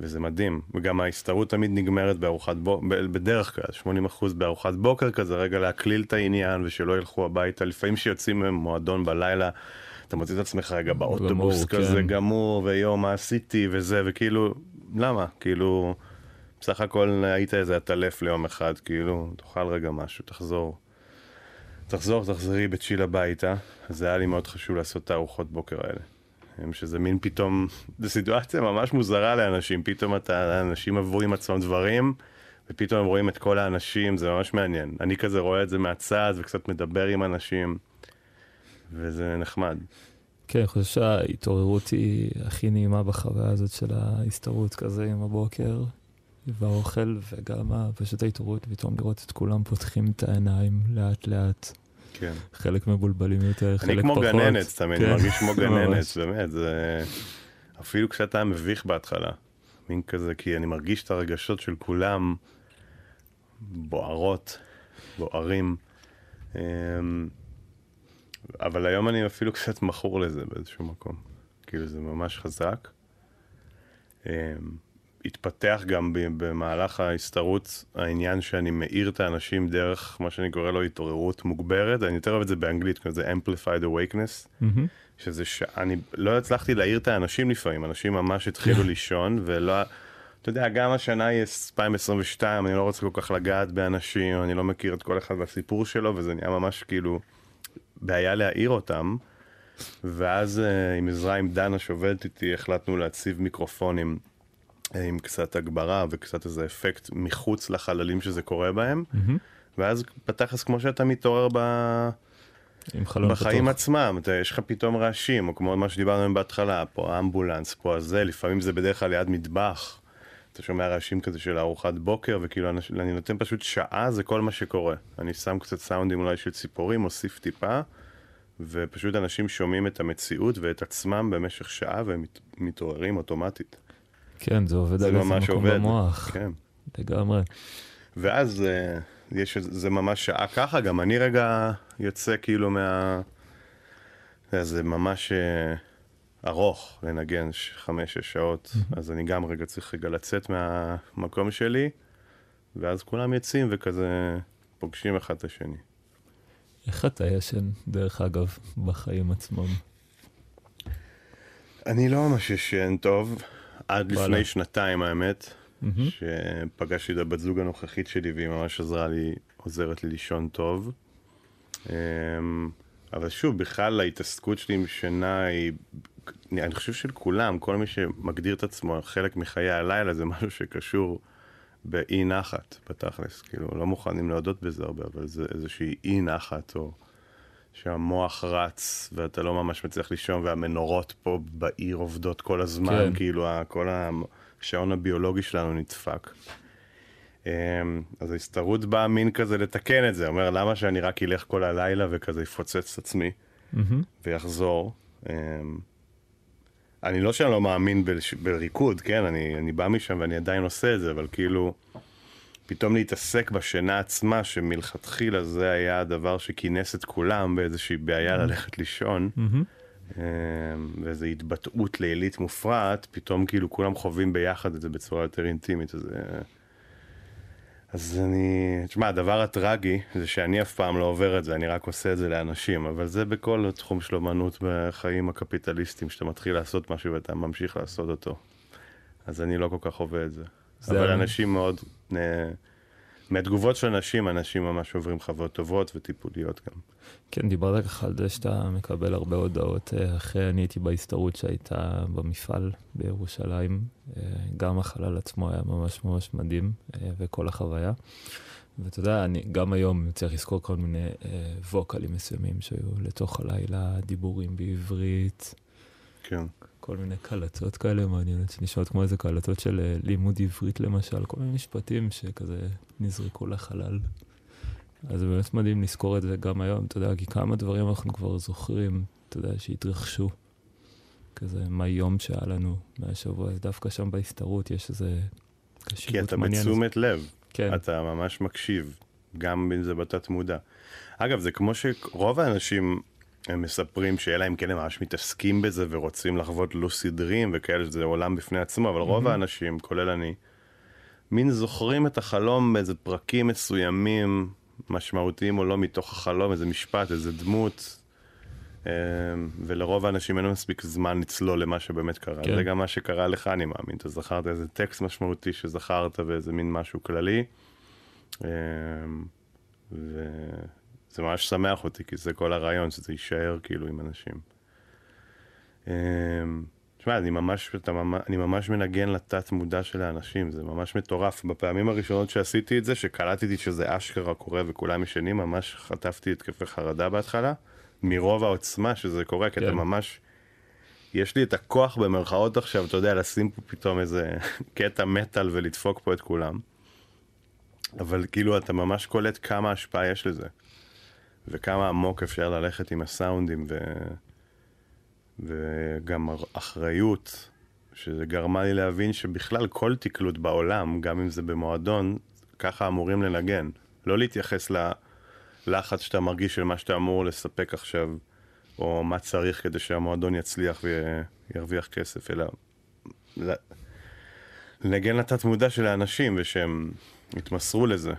Speaker 2: וזה מדהים. וגם ההסתערות תמיד נגמרת בארוחת בוקר, בדרך כלל, 80 אחוז בארוחת בוקר כזה, רגע להקליל את העניין ושלא ילכו הביתה. לפעמים כשיוצאים ממועדון בלילה, אתה מוצא את עצמך רגע באוטובוס גמור, כזה כן. גמור, ויואו, מה עשיתי, וזה, וכאילו, למה? כאילו, בסך הכל היית איזה עטלף ליום אחד, כאילו, תאכל רגע משהו, תחזור. תחזור, תחזרי בצ'יל הביתה. זה היה לי מאוד חשוב לעשות את הארוחות בוקר האלה. שזה מין פתאום, זו סיטואציה ממש מוזרה לאנשים, פתאום אתה, אנשים עברו עם עצמם דברים, ופתאום הם רואים את כל האנשים, זה ממש מעניין. אני כזה רואה את זה מהצד וקצת מדבר עם אנשים, וזה נחמד.
Speaker 1: כן, אני חושב שההתעוררות היא הכי נעימה בחוויה הזאת של ההסתערות כזה עם הבוקר, והאוכל, וגם פשוט ההתעוררות, פתאום לראות את כולם פותחים את העיניים לאט לאט.
Speaker 2: כן.
Speaker 1: חלק מבולבלים יותר, חלק
Speaker 2: פחות.
Speaker 1: אני
Speaker 2: כמו גננת תמיד, כן. מרגיש כמו [laughs] גננת, באמת, זה... אפילו היה מביך בהתחלה. מין כזה, כי אני מרגיש את הרגשות של כולם בוערות, בוערים. אבל היום אני אפילו קצת מכור לזה באיזשהו מקום. כאילו זה ממש חזק. אמ, התפתח גם במהלך ההסתערות העניין שאני מאיר את האנשים דרך מה שאני קורא לו התעוררות מוגברת, אני יותר אוהב את זה באנגלית, כזה amplified awakeness,
Speaker 1: מהמם.
Speaker 2: שזה ש... אני לא הצלחתי להעיר את האנשים לפעמים, אנשים ממש התחילו לישון ולא... אתה יודע, גם השנה היא 2022, אני לא רוצה כל כך לגעת באנשים, אני לא מכיר את כל אחד והסיפור שלו, וזה נהיה ממש כאילו בעיה להעיר אותם. ואז אה, עם עזרה עם דנה שעובדת איתי, החלטנו להציב מיקרופונים אה, עם קצת הגברה וקצת איזה אפקט מחוץ לחללים שזה קורה בהם.
Speaker 1: מהמם.
Speaker 2: ואז בתכלס כמו שאתה מתעורר ב... בחיים
Speaker 1: פתוח.
Speaker 2: עצמם, אתה, יש לך פתאום רעשים, או כמו מה שדיברנו בהתחלה, פה האמבולנס, פה הזה, לפעמים זה בדרך כלל ליד מטבח. אתה שומע רעשים כזה של ארוחת בוקר, וכאילו אנש- אני נותן פשוט שעה, זה כל מה שקורה. אני שם קצת סאונדים אולי של ציפורים, מוסיף טיפה, ופשוט אנשים שומעים את המציאות ואת עצמם במשך שעה, והם מת, מתעוררים אוטומטית.
Speaker 1: כן, זה עובד
Speaker 2: זה
Speaker 1: על איזה מקום
Speaker 2: עובד.
Speaker 1: במוח.
Speaker 2: כן.
Speaker 1: לגמרי.
Speaker 2: ואז אה, יש, זה ממש שעה ככה, גם אני רגע יוצא כאילו מה... יודע, זה ממש אה, ארוך לנגן חמש-שש שעות, אז אני גם רגע צריך רגע לצאת מהמקום שלי, ואז כולם יוצאים וכזה פוגשים אחד את השני.
Speaker 1: איך אתה ישן, דרך אגב, בחיים עצמם?
Speaker 2: אני לא ממש ישן טוב, עד. לפני שנתיים האמת,
Speaker 1: מהמם.
Speaker 2: שפגשתי את הבת זוג הנוכחית שלי והיא ממש עזרה לי, עוזרת לי לישון טוב. אבל שוב, בכלל ההתעסקות שלי עם שינה היא, אני חושב של כולם, כל מי שמגדיר את עצמו חלק מחיי הלילה זה משהו שקשור באי נחת, בתכלס. כאילו, לא מוכנים להודות בזה הרבה, אבל זה איזושהי אי נחת, או שהמוח רץ ואתה לא ממש מצליח לישון, והמנורות פה בעיר עובדות כל הזמן,
Speaker 1: כן.
Speaker 2: כאילו, כל השעון הביולוגי שלנו נדפק. אמ, אז ההסתערות באה מין כזה לתקן את זה, אומר למה שאני רק אלך כל הלילה וכזה אפוצץ את עצמי
Speaker 1: מהמם.
Speaker 2: ויחזור. אמ, אני לא שאני לא מאמין בש- בריקוד, כן, אני, אני בא משם ואני עדיין עושה את זה, אבל כאילו, פתאום להתעסק בשינה עצמה, שמלכתחילה זה היה הדבר שכינס את כולם באיזושהי בעיה ללכת לישון. אמ, ואיזו התבטאות לילית מופרעת, פתאום כאילו כולם חווים ביחד את זה בצורה יותר אינטימית, אז... אז אני, תשמע, הדבר הטרגי זה שאני אף פעם לא עובר את זה, אני רק עושה את זה לאנשים, אבל זה בכל תחום של אומנות בחיים הקפיטליסטיים, שאתה מתחיל לעשות משהו ואתה ממשיך לעשות אותו. אז אני לא כל כך חווה את זה.
Speaker 1: זה
Speaker 2: אבל
Speaker 1: ה-
Speaker 2: אנשים מאוד, אה, מהתגובות של אנשים, אנשים ממש עוברים חוויות טובות וטיפוליות גם.
Speaker 1: כן, דיברת ככה על זה שאתה מקבל הרבה הודעות. אה, אחרי אני הייתי בהסתערות שהייתה במפעל בירושלים. אה, גם החלל עצמו היה ממש ממש מדהים, אה, וכל החוויה. ואתה יודע, אני גם היום צריך לזכור כל מיני ווקלים מסוימים שהיו לתוך הלילה, דיבורים בעברית,
Speaker 2: כן.
Speaker 1: כל מיני קלטות כאלה מעניינות שנשמעות כמו איזה קלטות של לימוד עברית למשל, כל מיני משפטים שכזה נזרקו לחלל. אז זה באמת מדהים לזכור את זה גם היום, אתה יודע, כי כמה דברים אנחנו כבר זוכרים, אתה יודע, שהתרחשו. כזה מהיום שהיה לנו, מהשבוע, אז דווקא שם בהסתערות יש איזה
Speaker 2: כי
Speaker 1: קשיבות
Speaker 2: אתה
Speaker 1: מעניינת.
Speaker 2: בתשומת לב.
Speaker 1: כן,
Speaker 2: אתה ממש מקשיב, גם אם זה בתת מודע. אגב, זה כמו שרוב האנשים הם מספרים שאלה אם כן הם ממש מתעסקים בזה ורוצים לחוות לוסיד דרים וכאלה, שזה עולם בפני עצמו, אבל רוב האנשים, כולל אני, מין זוכרים את החלום באיזה פרקים מסוימים, משמעותיים או לא מתוך החלום, איזה משפט, איזה דמות. אה, ולרוב האנשים אין מספיק זמן לצלול למה שבאמת קרה.
Speaker 1: כן.
Speaker 2: זה גם מה שקרה לך, אני מאמין. אתה זכרת איזה טקסט משמעותי שזכרת ואיזה מין משהו כללי. אה, וזה ממש שמח אותי, כי זה כל הרעיון, שזה יישאר כאילו עם אנשים. תשמע, אני ממש, אתה אני ממש מנגן לתת מודע של האנשים, זה ממש מטורף. בפעמים הראשונות שעשיתי את זה, שקלטתי שזה אשכרה קורה וכולם ישנים, ממש חטפתי התקפי חרדה בהתחלה, מרוב העוצמה שזה קורה, כי אתה
Speaker 1: כן.
Speaker 2: ממש... יש לי את הכוח במרכאות עכשיו, אתה יודע, לשים פה פתאום איזה [laughs] קטע מטאל ולדפוק פה את כולם. אבל כאילו אתה ממש קולט כמה השפעה יש לזה. וכמה עמוק אפשר ללכת עם הסאונדים ו... וגם אחריות, שזה גרמה לי להבין שבכלל כל תקלוט בעולם, גם אם זה במועדון, ככה אמורים לנגן. לא להתייחס ללחץ שאתה מרגיש של מה שאתה אמור לספק עכשיו, או מה צריך כדי שהמועדון יצליח וירוויח כסף, אלא לנגן לתת מודע של האנשים ושהם התמסרו לזה.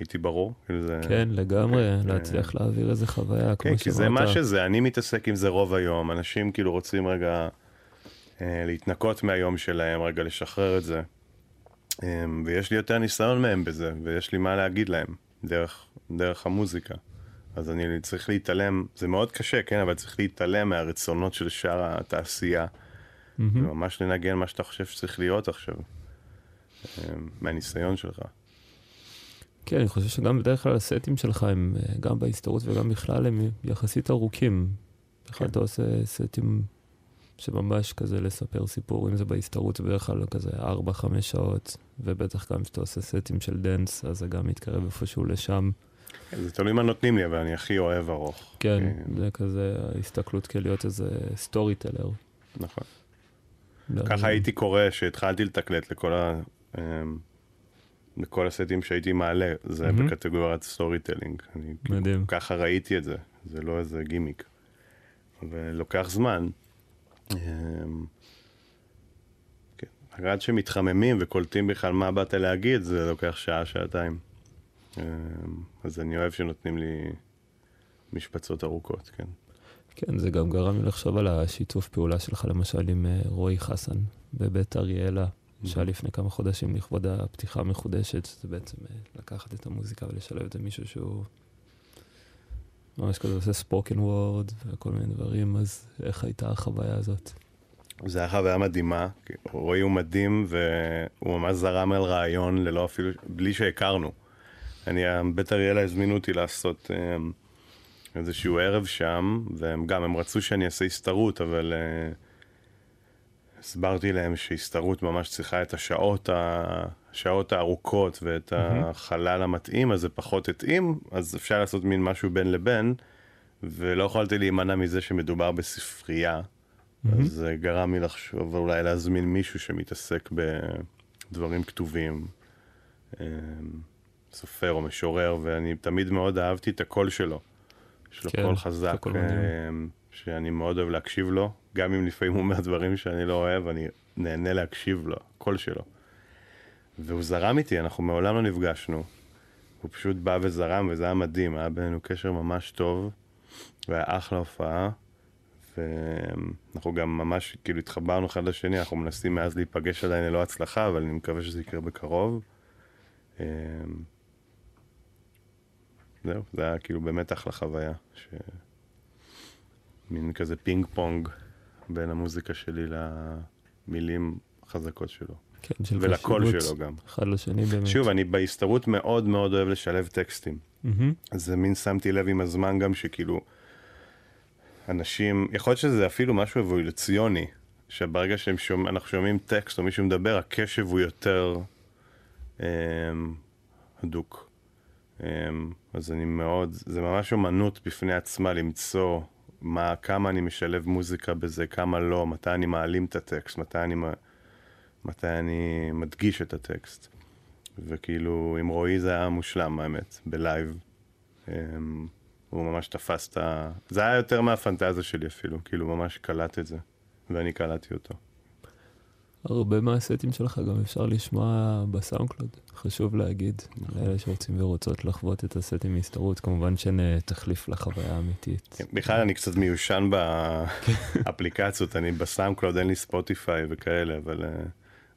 Speaker 2: הייתי ברור? כאילו זה...
Speaker 1: כן, לגמרי,
Speaker 2: אוקיי.
Speaker 1: להצליח להעביר איזה חוויה, כמו
Speaker 2: כן,
Speaker 1: שאמרת.
Speaker 2: כי זה מה שזה, אני מתעסק עם זה רוב היום, אנשים כאילו רוצים רגע אה, להתנקות מהיום שלהם, רגע לשחרר את זה. אה, ויש לי יותר ניסיון מהם בזה, ויש לי מה להגיד להם, דרך, דרך המוזיקה. אז אני צריך להתעלם, זה מאוד קשה, כן, אבל צריך להתעלם מהרצונות של שאר התעשייה.
Speaker 1: מהמם.
Speaker 2: ממש לנגן מה שאתה חושב שצריך להיות עכשיו, אה, מהניסיון שלך.
Speaker 1: כן, אני חושב שגם בדרך כלל הסטים שלך הם, אה, גם בהסתערות וגם בכלל, הם יחסית ארוכים. בכלל
Speaker 2: כן.
Speaker 1: אתה עושה סטים שממש כזה לספר סיפור, אם זה בהסתערות זה בדרך כלל כזה 4-5 שעות, ובטח גם כשאתה עושה סטים של dance, אז זה גם מתקרב איפשהו לשם.
Speaker 2: זה תלוי מה נותנים לי, אבל אני הכי אוהב ארוך.
Speaker 1: כן,
Speaker 2: אה,
Speaker 1: זה כזה ההסתכלות כלהיות איזה storyteller.
Speaker 2: נכון. ככה הייתי קורא שהתחלתי לתקלט לכל, ה, אמ, לכל הסטים שהייתי מעלה, זה
Speaker 1: מהמם.
Speaker 2: בקטגוריית storytelling. אני
Speaker 1: מדהים.
Speaker 2: ככה ראיתי את זה, זה לא איזה גימיק. ולוקח זמן. אמ, כן. עד שמתחממים וקולטים בכלל מה באת להגיד, זה לוקח שעה, שעתיים. אמ, אז אני אוהב שנותנים לי משבצות ארוכות, כן.
Speaker 1: כן, זה גם גרם לי לחשוב על השיתוף פעולה שלך, למשל עם אה, רועי חסן בבית אריאלה, שהיה לפני כמה חודשים לכבוד הפתיחה המחודשת, זה בעצם אה, לקחת את המוזיקה ולשלב את זה מישהו שהוא ממש כזה עושה ספוקן וורד וכל מיני דברים, אז איך הייתה החוויה הזאת?
Speaker 2: זה היה חוויה מדהימה, רועי הוא מדהים והוא ממש זרם על רעיון ללא אפילו, בלי שהכרנו. אני, בית אריאלה הזמינו אותי לעשות אה, איזשהו ערב שם, והם גם, הם רצו שאני אעשה הסתערות, אבל אה, הסברתי להם שהסתערות ממש צריכה את השעות, ה, השעות הארוכות ואת החלל המתאים, אז זה פחות התאים, אז אפשר לעשות מין משהו בין לבין, ולא יכולתי להימנע מזה שמדובר בספרייה. אז זה גרם לי לחשוב אולי להזמין מישהו שמתעסק בדברים כתובים, אמ, סופר או משורר, ואני תמיד מאוד אהבתי את הקול שלו. יש לו
Speaker 1: כן,
Speaker 2: קול חזק, שאני מאוד אוהב להקשיב לו, גם אם לפעמים הוא אומר דברים שאני לא אוהב, אני נהנה להקשיב לו, הקול שלו. והוא זרם איתי, אנחנו מעולם לא נפגשנו. הוא פשוט בא וזרם, וזה היה מדהים, היה בינינו קשר ממש טוב, והיה אחלה הופעה. ואנחנו גם ממש כאילו התחברנו אחד לשני, אנחנו מנסים מאז להיפגש עדיין ללא הצלחה, אבל אני מקווה שזה יקרה בקרוב. אמ, זהו, זה היה כאילו באמת אחלה חוויה. ש... מין כזה פינג פונג בין המוזיקה שלי למילים החזקות שלו.
Speaker 1: כן, של
Speaker 2: ולקול שלו גם.
Speaker 1: אחד לשני באמת.
Speaker 2: שוב, אני בהסתערות מאוד מאוד אוהב לשלב טקסטים. אז זה מין שמתי לב עם הזמן גם שכאילו אנשים, יכול להיות שזה אפילו משהו אבולוציוני, שברגע שאנחנו שומע, שומעים טקסט או מישהו מדבר, הקשב הוא יותר אמ, הדוק. אמ, אז אני מאוד, זה ממש אומנות בפני עצמה למצוא מה, כמה אני משלב מוזיקה בזה, כמה לא, מתי אני מעלים את הטקסט, מתי אני, מתי אני מדגיש את הטקסט. וכאילו, עם רועי זה היה מושלם, האמת, בלייב. אמ, הוא ממש תפס את ה... זה היה יותר מהפנטזיה שלי אפילו, כאילו ממש קלט את זה, ואני קלטתי אותו.
Speaker 1: הרבה מהסטים שלך גם אפשר לשמוע בסאונדקלוד, חשוב להגיד.
Speaker 2: נכון.
Speaker 1: לאלה שרוצים ורוצות לחוות את הסטים מהסתערות, כמובן שאין תחליף לחוויה האמיתית.
Speaker 2: כן, בכלל אני קצת מיושן באפליקציות, אני בסאונד קלאוד, אין לי ספוטיפיי וכאלה, אבל... אה,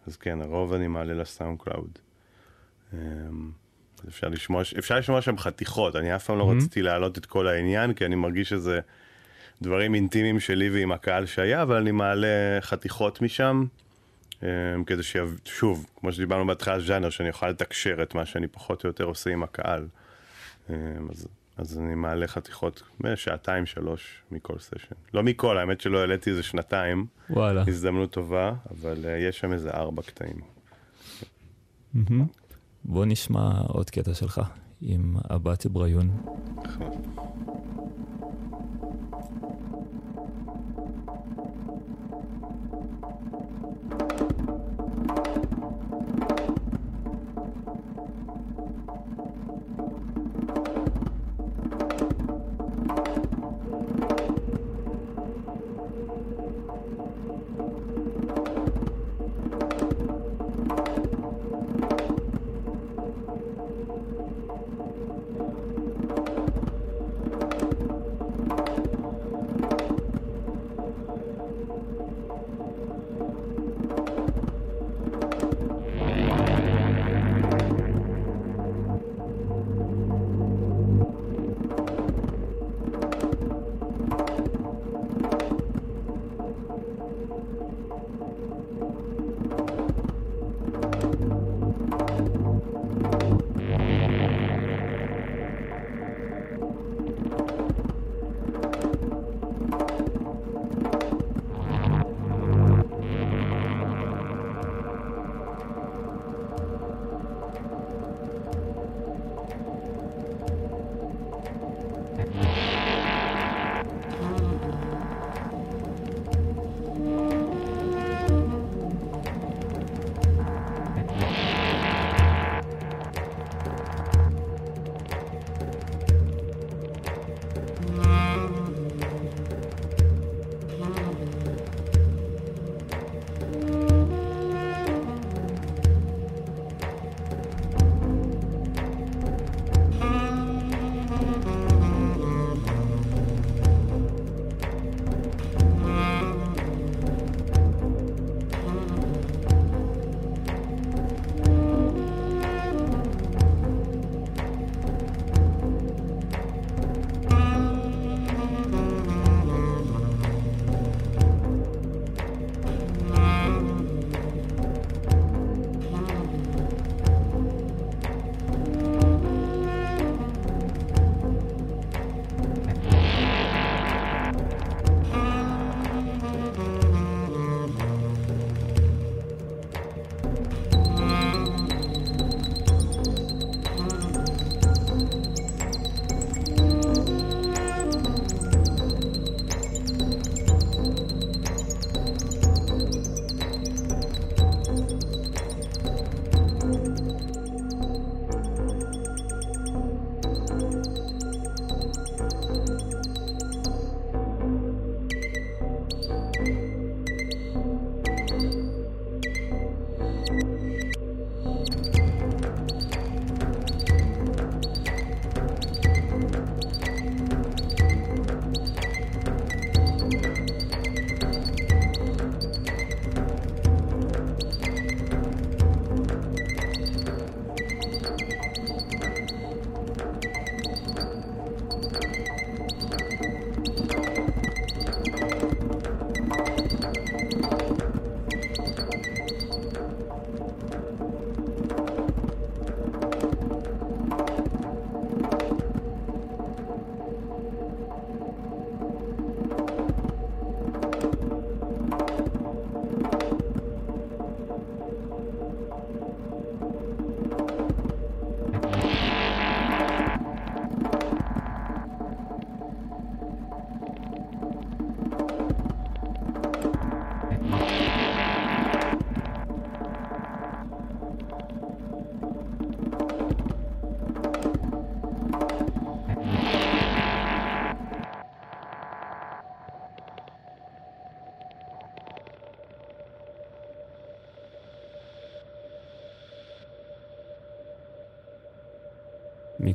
Speaker 2: אז כן, הרוב אני מעלה לסאונד קלאוד. אמ, אפשר לשמוע, אפשר לשמוע שם חתיכות, אני אף פעם לא
Speaker 1: Mhm.
Speaker 2: רציתי להעלות את כל העניין, כי אני מרגיש שזה דברים אינטימיים שלי ועם הקהל שהיה, אבל אני מעלה חתיכות משם, כדי ששוב, כמו שדיברנו בהתחלה, ז'אנר, שאני אוכל לתקשר את מה שאני פחות או יותר עושה עם הקהל. אמ, אז, אז אני מעלה חתיכות, אה, שעתיים, שלוש מכל סשן. לא מכל, האמת שלא העליתי איזה שנתיים,
Speaker 1: וואלה.
Speaker 2: הזדמנות טובה, אבל uh, יש שם איזה ארבע קטעים.
Speaker 1: בוא נשמע עוד קטע שלך עם אבטה בריון.
Speaker 3: Thank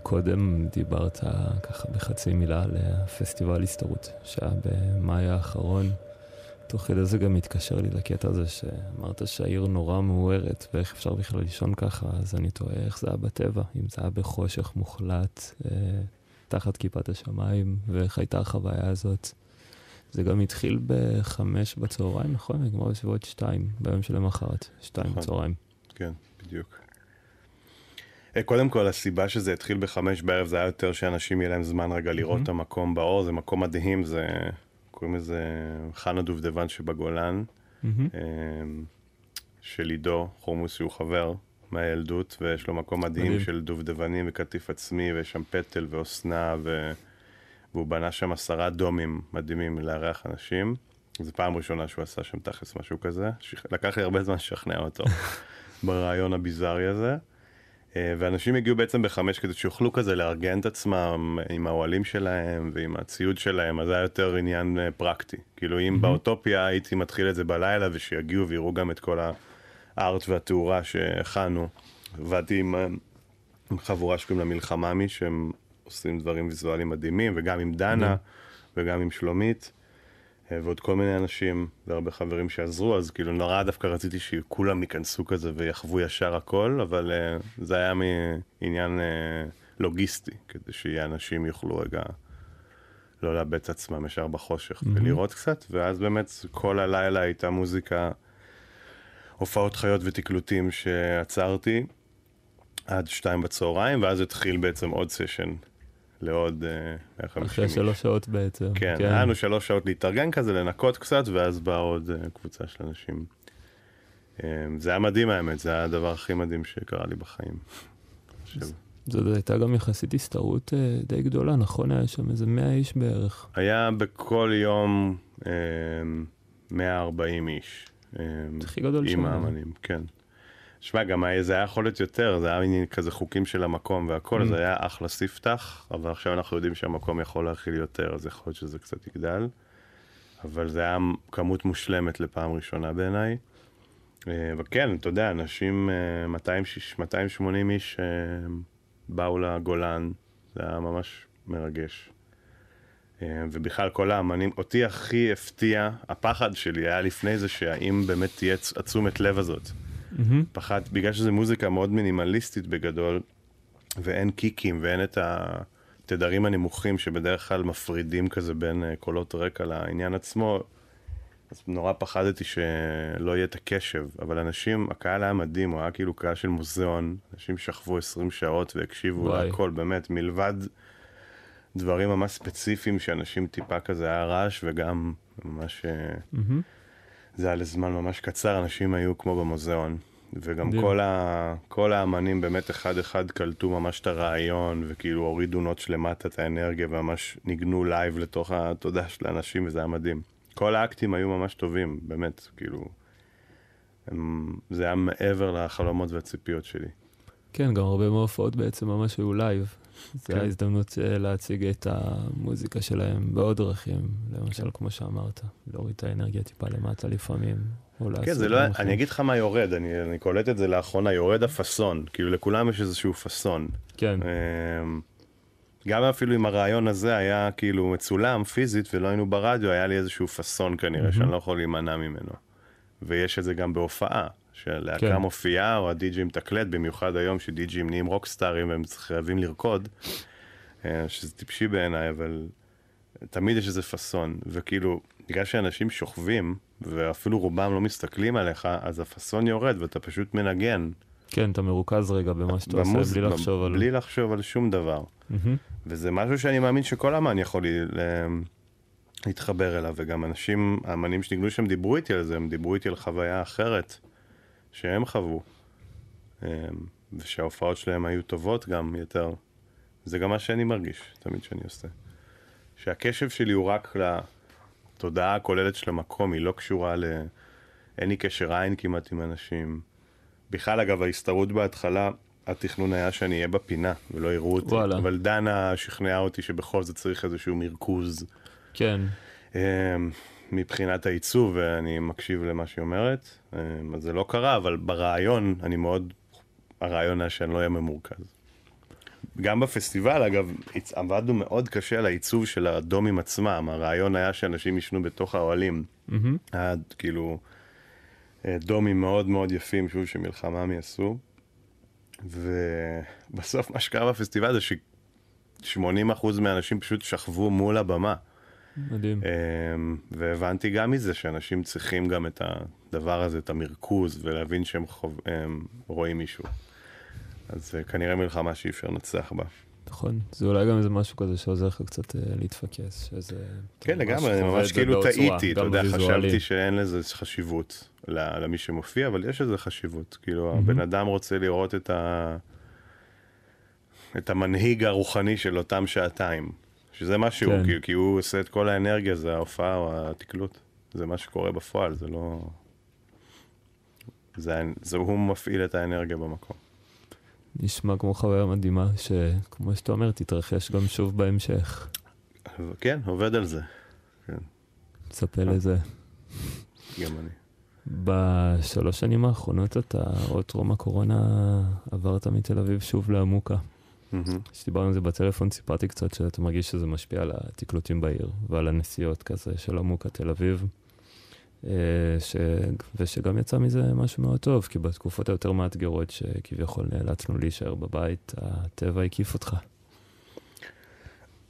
Speaker 1: מקודם דיברת ככה בחצי מילה על הפסטיבל הסתרות שהיה במאי האחרון. תוך כדי זה גם התקשר לי לקטע הזה שאמרת שהעיר נורא מאוהרת ואיך אפשר בכלל לישון ככה, אז אני תוהה איך זה היה בטבע, אם זה היה בחושך מוחלט, אה, תחת כיפת השמיים, ואיך הייתה החוויה הזאת. זה גם התחיל בחמש בצהריים, נכון? נגמר בסביבות שתיים, ביום שלמחרת, שתיים
Speaker 2: נכון.
Speaker 1: בצהריים.
Speaker 2: כן, בדיוק. אה, קודם כל, הסיבה שזה התחיל בחמש בערב זה היה יותר שאנשים יהיה להם זמן רגע לראות את המקום באור, זה מקום מדהים, זה... קוראים לזה חנה דובדבן שבגולן. אה, של עידו חומוס, שהוא חבר מהילדות, ויש לו מקום מדהים
Speaker 1: מדהים.
Speaker 2: של דובדבנים וקטיף עצמי, ויש שם פטל ואוסנה, ו... והוא בנה שם עשרה דומים מדהימים לארח אנשים. זו פעם ראשונה שהוא עשה שם תכלס משהו כזה. שכ- לקח לי הרבה זמן לשכנע אותו [laughs] ברעיון הביזארי הזה. אה, ואנשים הגיעו בעצם בחמש כדי שיוכלו כזה לארגן את עצמם עם האוהלים שלהם ועם הציוד שלהם, אז זה היה יותר עניין אה, פרקטי. כאילו אם באוטופיה הייתי מתחיל את זה בלילה ושיגיעו ויראו גם את כל הארט והתאורה שהכנו. עבדתי עם, אה, עם חבורה שקוראים לה מלחממי, שהם עושים דברים ויזואליים מדהימים, וגם עם דנה וגם עם שלומית. אה, ועוד כל מיני אנשים והרבה חברים שעזרו, אז כאילו נורא דווקא רציתי שכולם ייכנסו כזה ויחוו ישר הכל, אבל uh, זה היה מעניין uh, לוגיסטי, כדי שאנשים יוכלו רגע לא לאבד את עצמם ישר בחושך
Speaker 1: מהמם.
Speaker 2: ולראות קצת, ואז באמת כל הלילה הייתה מוזיקה, הופעות חיות ותקלוטים שעצרתי עד שתיים בצהריים, ואז התחיל בעצם עוד סשן לעוד uh, 150
Speaker 1: אחרי
Speaker 2: איש.
Speaker 1: שלוש שעות בעצם.
Speaker 2: כן, היה לנו שלוש שעות להתארגן כזה, לנקות קצת, ואז באה עוד אה, קבוצה של אנשים. אה, זה היה מדהים האמת, זה היה הדבר הכי מדהים שקרה לי בחיים.
Speaker 1: זאת הייתה גם יחסית הסתערות אה, די גדולה, נכון? היה שם איזה 100 איש בערך.
Speaker 2: היה בכל יום אה, 140 איש. אה,
Speaker 1: זה הכי גדול
Speaker 2: עם
Speaker 1: שם.
Speaker 2: האמנים, כן. שמע, גם זה היה יכול להיות יותר, זה היה מין כזה חוקים של המקום והכל,
Speaker 1: Mm.
Speaker 2: זה היה אחלה ספתח, אבל עכשיו אנחנו יודעים שהמקום יכול להכיל יותר, אז יכול להיות שזה קצת יגדל. אבל זה היה כמות מושלמת לפעם ראשונה בעיניי. אה, וכן, אתה יודע, אנשים, אה, 260 280 איש אה, באו לגולן, זה היה ממש מרגש. אה, ובכלל כל האמנים, אותי הכי הפתיע, הפחד שלי היה לפני זה שהאם באמת תהיה התשומת לב הזאת.
Speaker 1: מהמם.
Speaker 2: פחד, בגלל שזו מוזיקה מאוד מינימליסטית בגדול, ואין קיקים ואין את התדרים הנמוכים שבדרך כלל מפרידים כזה בין אה, קולות רקע לעניין עצמו, אז נורא פחדתי שלא יהיה את הקשב, אבל אנשים, הקהל היה מדהים, הוא היה כאילו קהל של מוזיאון, אנשים שכבו 20 שעות והקשיבו. להכל, באמת, מלבד דברים ממש ספציפיים שאנשים טיפה כזה היה רעש וגם ממש... אה,
Speaker 1: מהמם.
Speaker 2: זה היה לזמן ממש קצר, אנשים היו כמו במוזיאון. וגם. כל, ה... כל האמנים באמת אחד אחד קלטו ממש את הרעיון, וכאילו הורידו notch למטה את האנרגיה, וממש ניגנו live לתוך התודעה של האנשים, וזה היה מדהים. כל האקטים היו ממש טובים, באמת, כאילו... הם... זה היה מעבר לחלומות והציפיות שלי.
Speaker 1: כן, גם הרבה מההופעות בעצם ממש היו live. זו
Speaker 2: כן.
Speaker 1: הייתה הזדמנות אה, להציג את המוזיקה שלהם בעוד דרכים, למשל,
Speaker 2: כן.
Speaker 1: כמו שאמרת, להוריד את האנרגיה טיפה למטה לפעמים,
Speaker 2: כן, זה לא,
Speaker 1: דברים
Speaker 2: אני. אגיד לך מה יורד, אני, אני קולט את זה לאחרונה, יורד הפאסון, כאילו לכולם יש איזשהו פאסון.
Speaker 1: כן,
Speaker 2: אמ, גם אפילו אם הרעיון הזה היה כאילו מצולם פיזית ולא היינו ברדיו, היה לי איזשהו פאסון כנראה שאני לא יכול להימנע ממנו. ויש את זה גם בהופעה, שלהקה
Speaker 1: כן.
Speaker 2: מופיעה או הדי-ג'י מתקלט, במיוחד היום שדי-ג'ים נהיים רוקסטארים והם חייבים לרקוד, אה, שזה טיפשי בעיניי, אבל תמיד יש איזה פאסון, וכאילו, בגלל שאנשים שוכבים, ואפילו רובם לא מסתכלים עליך, אז הפאסון יורד ואתה פשוט מנגן.
Speaker 1: כן, אתה מרוכז רגע במה שאתה עושה,
Speaker 2: במוז-
Speaker 1: בלי לחשוב על...
Speaker 2: בלי לחשוב על שום דבר.
Speaker 1: מהמם.
Speaker 2: וזה משהו שאני מאמין שכל אמן יכול ל- ל- להתחבר אליו, וגם אנשים, האמנים שניגנו שם דיברו איתי על זה, הם דיברו איתי על חוויה אחרת שהם חוו. אמ, ושההופעות שלהם היו טובות גם יותר. זה גם מה שאני מרגיש תמיד שאני עושה. שהקשב שלי הוא רק לתודעה הכוללת של המקום, היא לא קשורה ל... אין לי קשר עין כמעט עם אנשים. בכלל, אגב, ההסתערות בהתחלה, התכנון היה שאני אהיה בפינה ולא יראו אותי.
Speaker 1: וואלה.
Speaker 2: אבל דנה שכנעה אותי שבכל זאת צריך איזשהו מרכוז.
Speaker 1: כן.
Speaker 2: אמ, מבחינת העיצוב, ואני מקשיב למה שהיא אומרת. אמ, אז זה לא קרה, אבל ברעיון, אני מאוד... הרעיון היה שאני לא אהיה ממורכז. גם בפסטיבל, אגב, עבדנו מאוד קשה על העיצוב של הדומים עצמם. הרעיון היה שאנשים יישנו בתוך האוהלים. היה כאילו אה, דומים מאוד מאוד יפים, שוב, שמלחמם עשו. ובסוף מה שקרה בפסטיבל זה ש-80% מהאנשים פשוט שכבו מול הבמה.
Speaker 1: מדהים.
Speaker 2: אמ, והבנתי גם מזה שאנשים צריכים גם את הדבר הזה, את המרכוז, ולהבין שהם חוב... הם רואים מישהו. אז זה כנראה מלחמה שאי אפשר לנצח בה.
Speaker 1: נכון. זה אולי גם איזה משהו כזה שעוזר לך קצת אה, להתפקס, שזה...
Speaker 2: כן, לגמרי, אני ממש כאילו טעיתי, אתה יודע. חשבתי שאין לזה חשיבות למי שמופיע, אבל יש לזה חשיבות. כאילו,
Speaker 1: מהמם.
Speaker 2: הבן אדם רוצה לראות את ה... את המנהיג הרוחני של אותם שעתיים. שזה מה שהוא,
Speaker 1: כן.
Speaker 2: כי, כי הוא עושה את כל האנרגיה, זה ההופעה או התקלוט. זה מה שקורה בפועל, זה לא... זה, זה הוא מפעיל את האנרגיה במקום.
Speaker 1: נשמע כמו חוויה מדהימה, שכמו שאתה אומר, תתרחש גם שוב בהמשך.
Speaker 2: כן, עובד על זה.
Speaker 1: תצפה לזה.
Speaker 2: גם אני.
Speaker 1: בשלוש שנים האחרונות אתה, עוד טרום הקורונה, עברת מתל אביב שוב לעמוקה. כשדיברנו על זה בטלפון, סיפרתי קצת שאתה מרגיש שזה משפיע על התקלוטים בעיר ועל הנסיעות כזה של עמוקה תל אביב. אה, ש... ושגם יצא מזה משהו מאוד טוב, כי בתקופות היותר מאתגרות שכביכול נאלצנו להישאר בבית, הטבע הקיף אותך.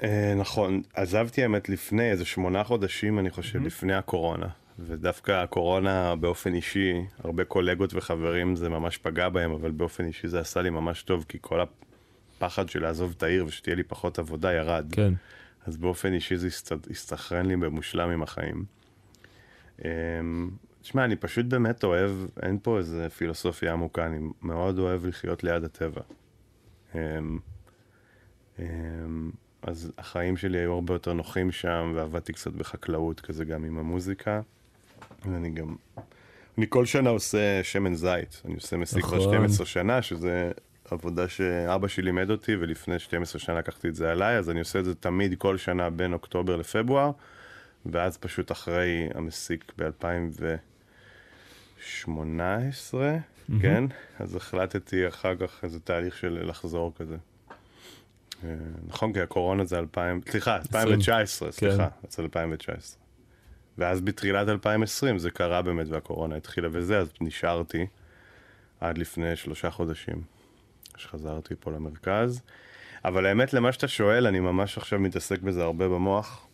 Speaker 2: אה, נכון, עזבתי האמת לפני איזה שמונה חודשים, אני חושב,
Speaker 1: מהמם.
Speaker 2: לפני הקורונה. ודווקא הקורונה באופן אישי, הרבה קולגות וחברים זה ממש פגע בהם, אבל באופן אישי זה עשה לי ממש טוב, כי כל הפחד של לעזוב את העיר ושתהיה לי פחות עבודה ירד.
Speaker 1: כן,
Speaker 2: אז באופן אישי זה הסת- הסתנכרן לי במושלם עם החיים. אמ, תשמע, אני פשוט באמת אוהב, אין פה איזה פילוסופיה עמוקה, אני מאוד אוהב לחיות ליד הטבע. אמ, אמ, אז החיים שלי היו הרבה יותר נוחים שם, ועבדתי קצת בחקלאות כזה גם עם המוזיקה. ואני גם, אני כל שנה עושה שמן זית, אני עושה מסיק כבר
Speaker 1: נכון.
Speaker 2: 12 שנה, שזה עבודה שאבא שלי לימד אותי, ולפני 12 שנה לקחתי את זה עליי, אז אני עושה את זה תמיד כל שנה בין אוקטובר לפברואר, ואז פשוט אחרי המסיק ב-2018, כן? אז החלטתי אחר כך איזה תהליך של לחזור כזה. אה, נכון, כי הקורונה זה 2000, סליחה, 2019, סליחה, זה 2019. ואז בתחילת 2020 זה קרה באמת והקורונה התחילה וזה, אז נשארתי עד לפני שלושה חודשים, שחזרתי פה למרכז. אבל האמת, למה שאתה שואל, אני ממש עכשיו מתעסק בזה הרבה במוח.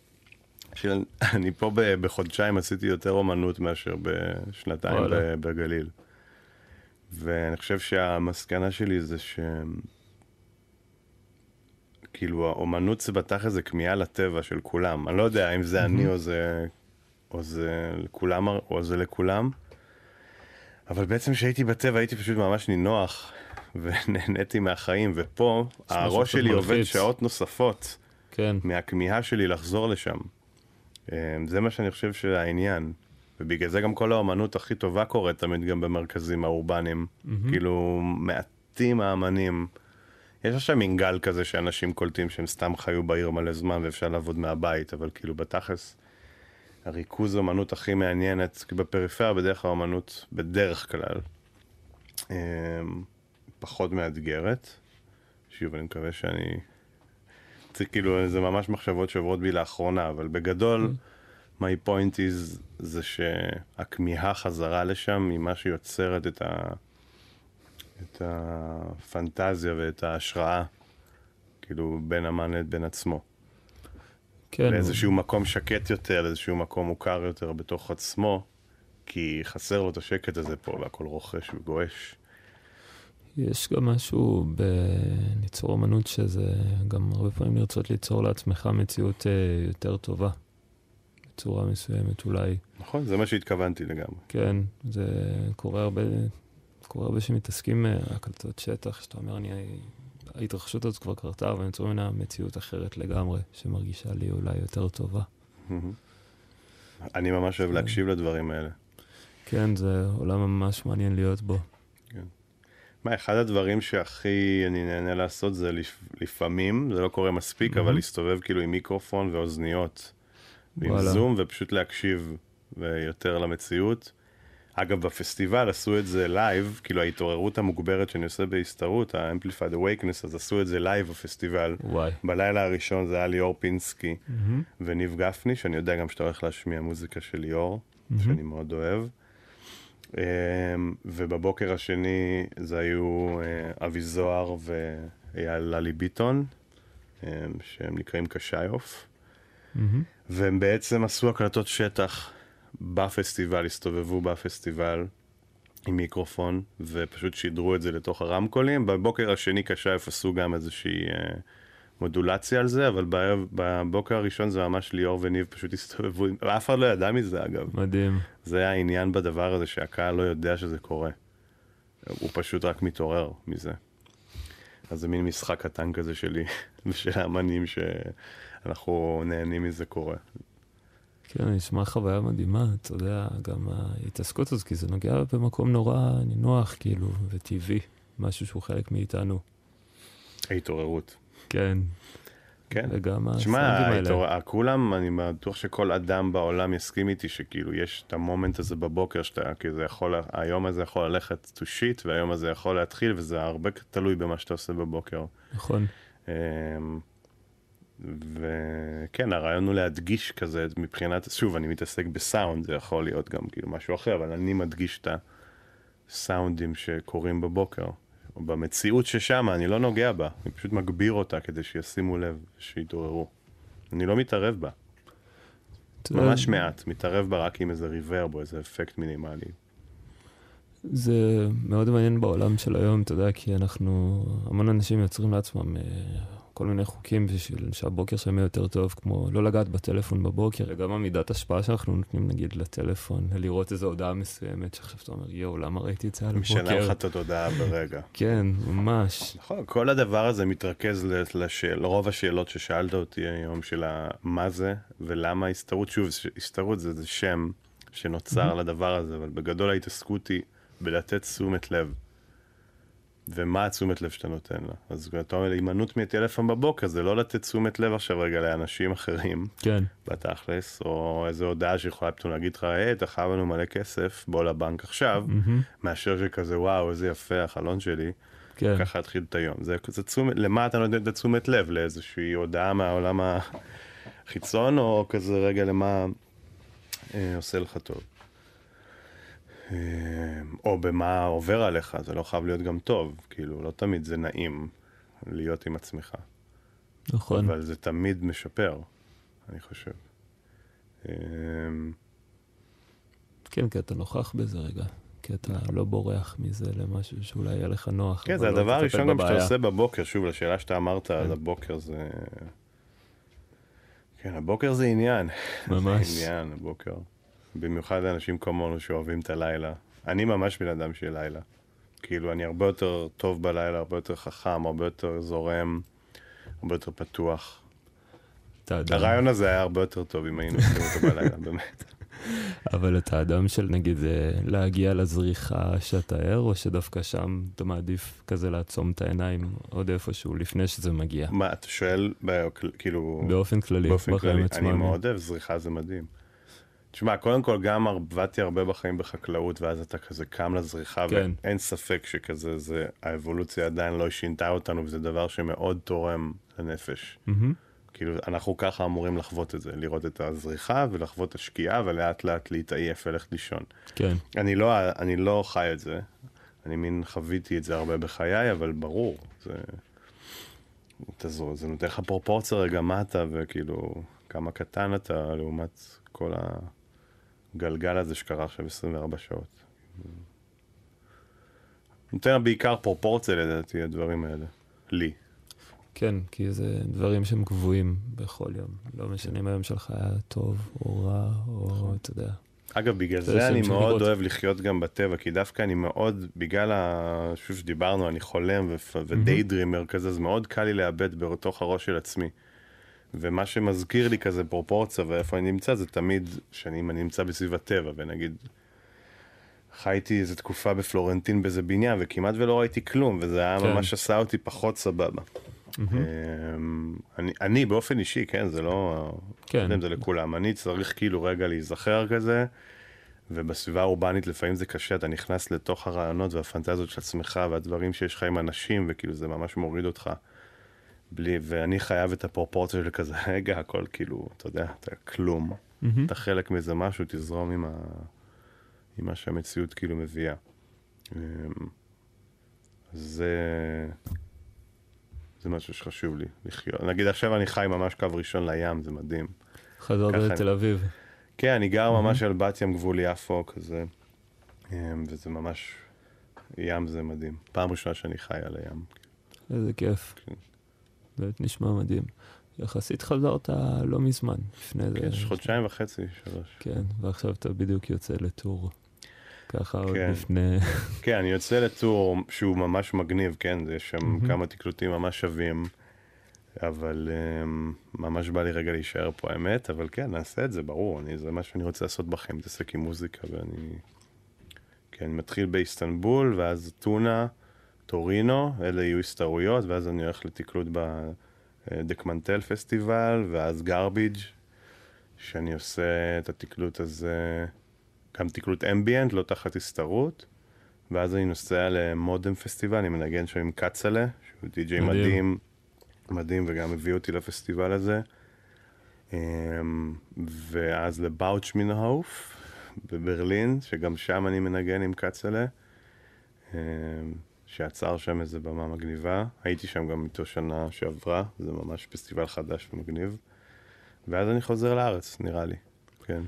Speaker 2: של, אני פה בחודשיים עשיתי יותר אומנות מאשר בשנתיים. ב- בגליל. ואני חושב שהמסקנה שלי זה ש... כאילו האומנות זה בתכל'ס זה כמיהה לטבע של כולם. אני לא יודע אם זה אני או זה, או זה לכולם, או זה לכולם. אבל בעצם כשהייתי בטבע הייתי פשוט ממש נינוח [laughs] ונהניתי מהחיים, ופה הראש שלי עובד. שעות נוספות
Speaker 1: כן,
Speaker 2: מהכמיהה שלי לחזור לשם. אה, זה מה שאני חושב שהעניין. ובגלל זה גם כל האומנות הכי טובה קורית תמיד גם במרכזים האורבניים. כאילו, מעטים האמנים. יש עכשיו מין גל כזה שאנשים קולטים שהם סתם חיו בעיר מלא זמן ואפשר לעבוד מהבית, אבל כאילו בתכלס, הריכוז האומנות הכי מעניינת, כי בפריפריה בדרך כלל האומנות, בדרך כלל, אה, פחות מאתגרת. שוב, אני מקווה שאני... זה כאילו, זה ממש מחשבות שעוברות בי לאחרונה, אבל בגדול, my point is, זה שהכמיהה חזרה לשם היא מה שיוצרת את, ה... את הפנטזיה ואת ההשראה, כאילו, בין אמן לבין עצמו.
Speaker 1: כן.
Speaker 2: לאיזשהו מקום שקט יותר, לאיזשהו מקום מוכר יותר בתוך עצמו, כי חסר לו את השקט הזה פה, והכל רוכש וגועש.
Speaker 1: יש גם משהו בליצור אמנות שזה גם הרבה פעמים לרצות ליצור לעצמך מציאות אה, יותר טובה. בצורה מסוימת אולי.
Speaker 2: נכון? זה מה שהתכוונתי לגמרי.
Speaker 1: כן, זה קורה הרבה, קורה הרבה שמתעסקים אה, הקלטות שטח, שאתה אומר, אני... ההתרחשות הזאת כבר קרתה, אבל יצרו ממנה מציאות אחרת לגמרי, שמרגישה לי אולי יותר טובה.
Speaker 2: אני ממש אוהב
Speaker 1: כן.
Speaker 2: להקשיב לדברים האלה.
Speaker 1: כן, זה עולם ממש מעניין להיות בו.
Speaker 2: מה, אחד הדברים שהכי אני נהנה לעשות זה לפ... לפעמים, זה לא קורה מספיק, אבל
Speaker 1: מהמם.
Speaker 2: להסתובב כאילו עם מיקרופון ואוזניות. ועם. זום, ופשוט להקשיב יותר למציאות. אגב, בפסטיבל עשו את זה live, כאילו ההתעוררות המוגברת שאני עושה בהסתערות, ה-Amplified Awakeness, אז עשו את זה live בפסטיבל.
Speaker 1: וואי.
Speaker 2: בלילה הראשון זה היה ליאור פינסקי וניב גפני, שאני יודע גם שאתה הולך להשמיע מוזיקה של ליאור, שאני מאוד אוהב. אמ, ובבוקר השני זה היו אה, אבי זוהר ואייל ללי ביטון, אמ, שהם נקראים קשיוף.
Speaker 1: מהמם.
Speaker 2: והם בעצם עשו הקלטות שטח בפסטיבל, הסתובבו בפסטיבל עם מיקרופון, ופשוט שידרו את זה לתוך הרמקולים. בבוקר השני קשייף עשו גם איזושהי אה, מודולציה על זה, אבל בבוקר הראשון זה ממש ליאור וניב פשוט הסתובבו, ואף אחד לא ידע מזה אגב.
Speaker 1: מדהים.
Speaker 2: זה היה העניין בדבר הזה שהקהל לא יודע שזה קורה. הוא פשוט רק מתעורר מזה. אז זה מין משחק קטן כזה שלי [laughs] ושל האמנים שאנחנו נהנים מזה קורה.
Speaker 1: כן, נשמע חוויה מדהימה, אתה יודע, גם ההתעסקות הזאת, כי זה נוגע במקום נורא נינוח, כאילו, וטבעי, משהו שהוא חלק מאיתנו.
Speaker 2: ההתעוררות.
Speaker 1: כן,
Speaker 2: כן.
Speaker 1: וגם הסאונדים האלה.
Speaker 2: כולם, אני בטוח שכל אדם בעולם יסכים איתי שכאילו יש את המומנט הזה בבוקר שאתה, כי זה יכול, היום הזה יכול ללכת to shit, והיום הזה יכול להתחיל, וזה הרבה תלוי במה שאתה עושה בבוקר.
Speaker 1: נכון,
Speaker 2: אמ, וכן, הרעיון הוא להדגיש כזה מבחינת, שוב, אני מתעסק בסאונד, זה יכול להיות גם כאילו משהו אחר, אבל אני מדגיש את הסאונדים שקורים בבוקר. או במציאות ששם, אני לא נוגע בה, אני פשוט מגביר אותה כדי שישימו לב, שיתעוררו. אני לא מתערב בה,
Speaker 1: יודע,
Speaker 2: ממש מעט, מתערב בה רק עם איזה ריברב או איזה אפקט מינימלי.
Speaker 1: זה מאוד מעניין בעולם של היום, אתה יודע, כי אנחנו, המון אנשים יוצרים לעצמם אה, כל מיני חוקים בשביל שהבוקר שלהם יהיה יותר טוב, כמו לא לגעת בטלפון בבוקר, וגם המידת השפעה שאנחנו נותנים נגיד לטלפון, לראות איזו הודעה מסוימת, שעכשיו אתה אומר, יואו, למה ראיתי את זה על
Speaker 2: משנה לך
Speaker 1: הבוקר?
Speaker 2: את התודעה ברגע. [laughs]
Speaker 1: כן, ממש.
Speaker 2: נכון, כל הדבר הזה מתרכז ל- לשאל, לרוב השאלות ששאלת אותי היום של מה זה ולמה הסתערות, שוב, הסתערות זה, זה שם שנוצר לדבר הזה, אבל בגדול ההתעסקות היא בלתת תשומת לב. ומה התשומת לב שאתה נותן לה. אז אתה אומר, הימנעות מטלפון בבוקר זה לא לתת תשומת לב עכשיו רגע לאנשים אחרים
Speaker 1: כן,
Speaker 2: בתכלס, או איזו הודעה שיכולה פתאום להגיד לך, היי, אתה חייב לנו מלא כסף, בוא לבנק עכשיו,
Speaker 1: מהמם,
Speaker 2: מאשר שכזה, וואו, איזה יפה החלון שלי.
Speaker 1: כן,
Speaker 2: ככה להתחיל את היום. זה, זה תשומת, למה אתה נותן את התשומת לב? לאיזושהי הודעה מהעולם החיצון, או כזה רגע למה אה, עושה לך טוב? אה, או במה עובר עליך, זה לא חייב להיות גם טוב, כאילו, לא תמיד זה נעים להיות עם עצמך,
Speaker 1: נכון.
Speaker 2: אבל זה תמיד משפר, אני חושב. אה,
Speaker 1: כן, כי אתה נוכח בזה רגע. כי אתה לא בורח מזה למשהו שאולי יהיה לך נוח.
Speaker 2: כן, זה
Speaker 1: לא
Speaker 2: הדבר הראשון גם שאתה. עושה בבוקר, שוב, לשאלה שאתה אמרת על הבוקר זה... כן, הבוקר זה עניין. [laughs]
Speaker 1: ממש.
Speaker 2: זה עניין, הבוקר. במיוחד לאנשים כמונו שאוהבים את הלילה. אני ממש בן אדם של לילה. כאילו, אני הרבה יותר טוב בלילה, הרבה יותר חכם, הרבה יותר זורם, הרבה יותר פתוח. הרעיון הזה היה הרבה יותר טוב אם היינו עושים אותו בלילה, [laughs] באמת.
Speaker 1: אבל אתה אדם של נגיד אה, להגיע לזריחה שאתה ער, או שדווקא שם אתה מעדיף כזה לעצום את העיניים עוד איפשהו לפני שזה מגיע?
Speaker 2: מה, אתה שואל, כאילו...
Speaker 1: באופן כללי,
Speaker 2: באופן כללי. אני מאוד אוהב זריחה, זה מדהים. תשמע, קודם כל גם עבדתי הרבה בחיים בחקלאות, ואז אתה כזה קם לזריחה,
Speaker 1: כן.
Speaker 2: ואין ספק שכזה, זה, האבולוציה עדיין לא שינתה אותנו, וזה דבר שמאוד תורם לנפש.
Speaker 1: מהמם.
Speaker 2: כאילו, אנחנו ככה אמורים לחוות את זה, לראות את הזריחה ולחוות את השקיעה, ולאט לאט להתעייף וללכת לישון.
Speaker 1: כן,
Speaker 2: אני לא, אני לא חי את זה, אני מין חוויתי את זה הרבה בחיי, אבל ברור, זה... זו, זה נותן לך פרופורציה רגע מה אתה, וכאילו, כמה קטן אתה לעומת כל הגלגל הזה שקרה עכשיו 24 שעות. נותן בעיקר פרופורציה לדעתי, הדברים האלה. לי.
Speaker 1: כן, כי זה דברים שהם קבועים בכל יום. לא משנה אם היום שלך היה טוב או רע, או. אתה יודע.
Speaker 2: אגב, בגלל
Speaker 1: זה
Speaker 2: אני מאוד. אוהב לחיות גם בטבע, כי דווקא אני מאוד, בגלל ה... שוב שדיברנו, אני חולם ודיי דרימר כזה, אז מאוד קל לי לאבד בתוך הראש של עצמי. ומה שמזכיר לי כזה פרופורציה ואיפה אני נמצא, זה תמיד שאני נמצא בסביב הטבע, ונגיד, חייתי איזה תקופה בפלורנטין באיזה בניין, וכמעט ולא ראיתי כלום, וזה היה
Speaker 1: כן.
Speaker 2: ממש עשה אותי פחות סבבה. אמ, אני, אני באופן אישי, כן, זה לא...
Speaker 1: כן.
Speaker 2: לא זה לכולם. אני צריך כאילו רגע להיזכר כזה, ובסביבה האורבנית לפעמים זה קשה, אתה נכנס לתוך הרעיונות והפנטזיות של עצמך והדברים שיש לך עם אנשים, וכאילו זה ממש מוריד אותך. בלי, ואני חייב את הפרופורציה של כזה, [laughs] רגע, הכל כאילו, אתה יודע, אתה כלום.
Speaker 1: מהמם.
Speaker 2: אתה חלק מאיזה משהו, תזרום עם, ה... עם מה שהמציאות כאילו מביאה. אמ, זה... זה משהו שחשוב לי לחיות. נגיד עכשיו אני חי ממש קו ראשון לים, זה מדהים.
Speaker 1: חזרת
Speaker 2: ככה
Speaker 1: לתל אביב.
Speaker 2: כן, אני גר ממש על בת ים גבול יפו כזה, אמ, וזה ממש, ים זה מדהים. פעם ראשונה שאני חי על הים.
Speaker 1: איזה כיף.
Speaker 2: כן.
Speaker 1: באמת נשמע מדהים. יחסית חזרת לא מזמן, לפני זה.
Speaker 2: כן, יש חודשיים וחצי, שלוש.
Speaker 1: כן, ועכשיו אתה בדיוק יוצא לטור. ככה עוד
Speaker 2: כן.
Speaker 1: לפני... [laughs]
Speaker 2: כן, אני יוצא לטור שהוא ממש מגניב, כן, יש שם. כמה תקלוטים ממש שווים, אבל um, ממש בא לי רגע להישאר פה האמת, אבל כן, נעשה את זה, ברור, אני, זה מה שאני רוצה לעשות בחיים, להתעסק עם מוזיקה, ואני... כן, אני מתחיל באיסטנבול, ואז טונה, טורינו, אלה יהיו הסתערויות, ואז אני הולך לתקלוט בדקמנטל פסטיבל, ואז גרביג', שאני עושה את התקלוט הזה, גם תקלוט אמביאנט, לא תחת הסתערות. ואז אני נוסע למודם פסטיבל, אני מנגן שם עם קצלה, שהוא די.ג'יי
Speaker 1: מדהים.
Speaker 2: מדהים, מדהים, וגם הביא אותי לפסטיבל הזה. אמ, ואז לבאוצ' מינהוף בברלין, שגם שם אני מנגן עם קצלה, אמ, שעצר שם איזה במה מגניבה. הייתי שם גם איתו שנה שעברה, זה ממש פסטיבל חדש ומגניב. ואז אני חוזר לארץ, נראה לי, כן.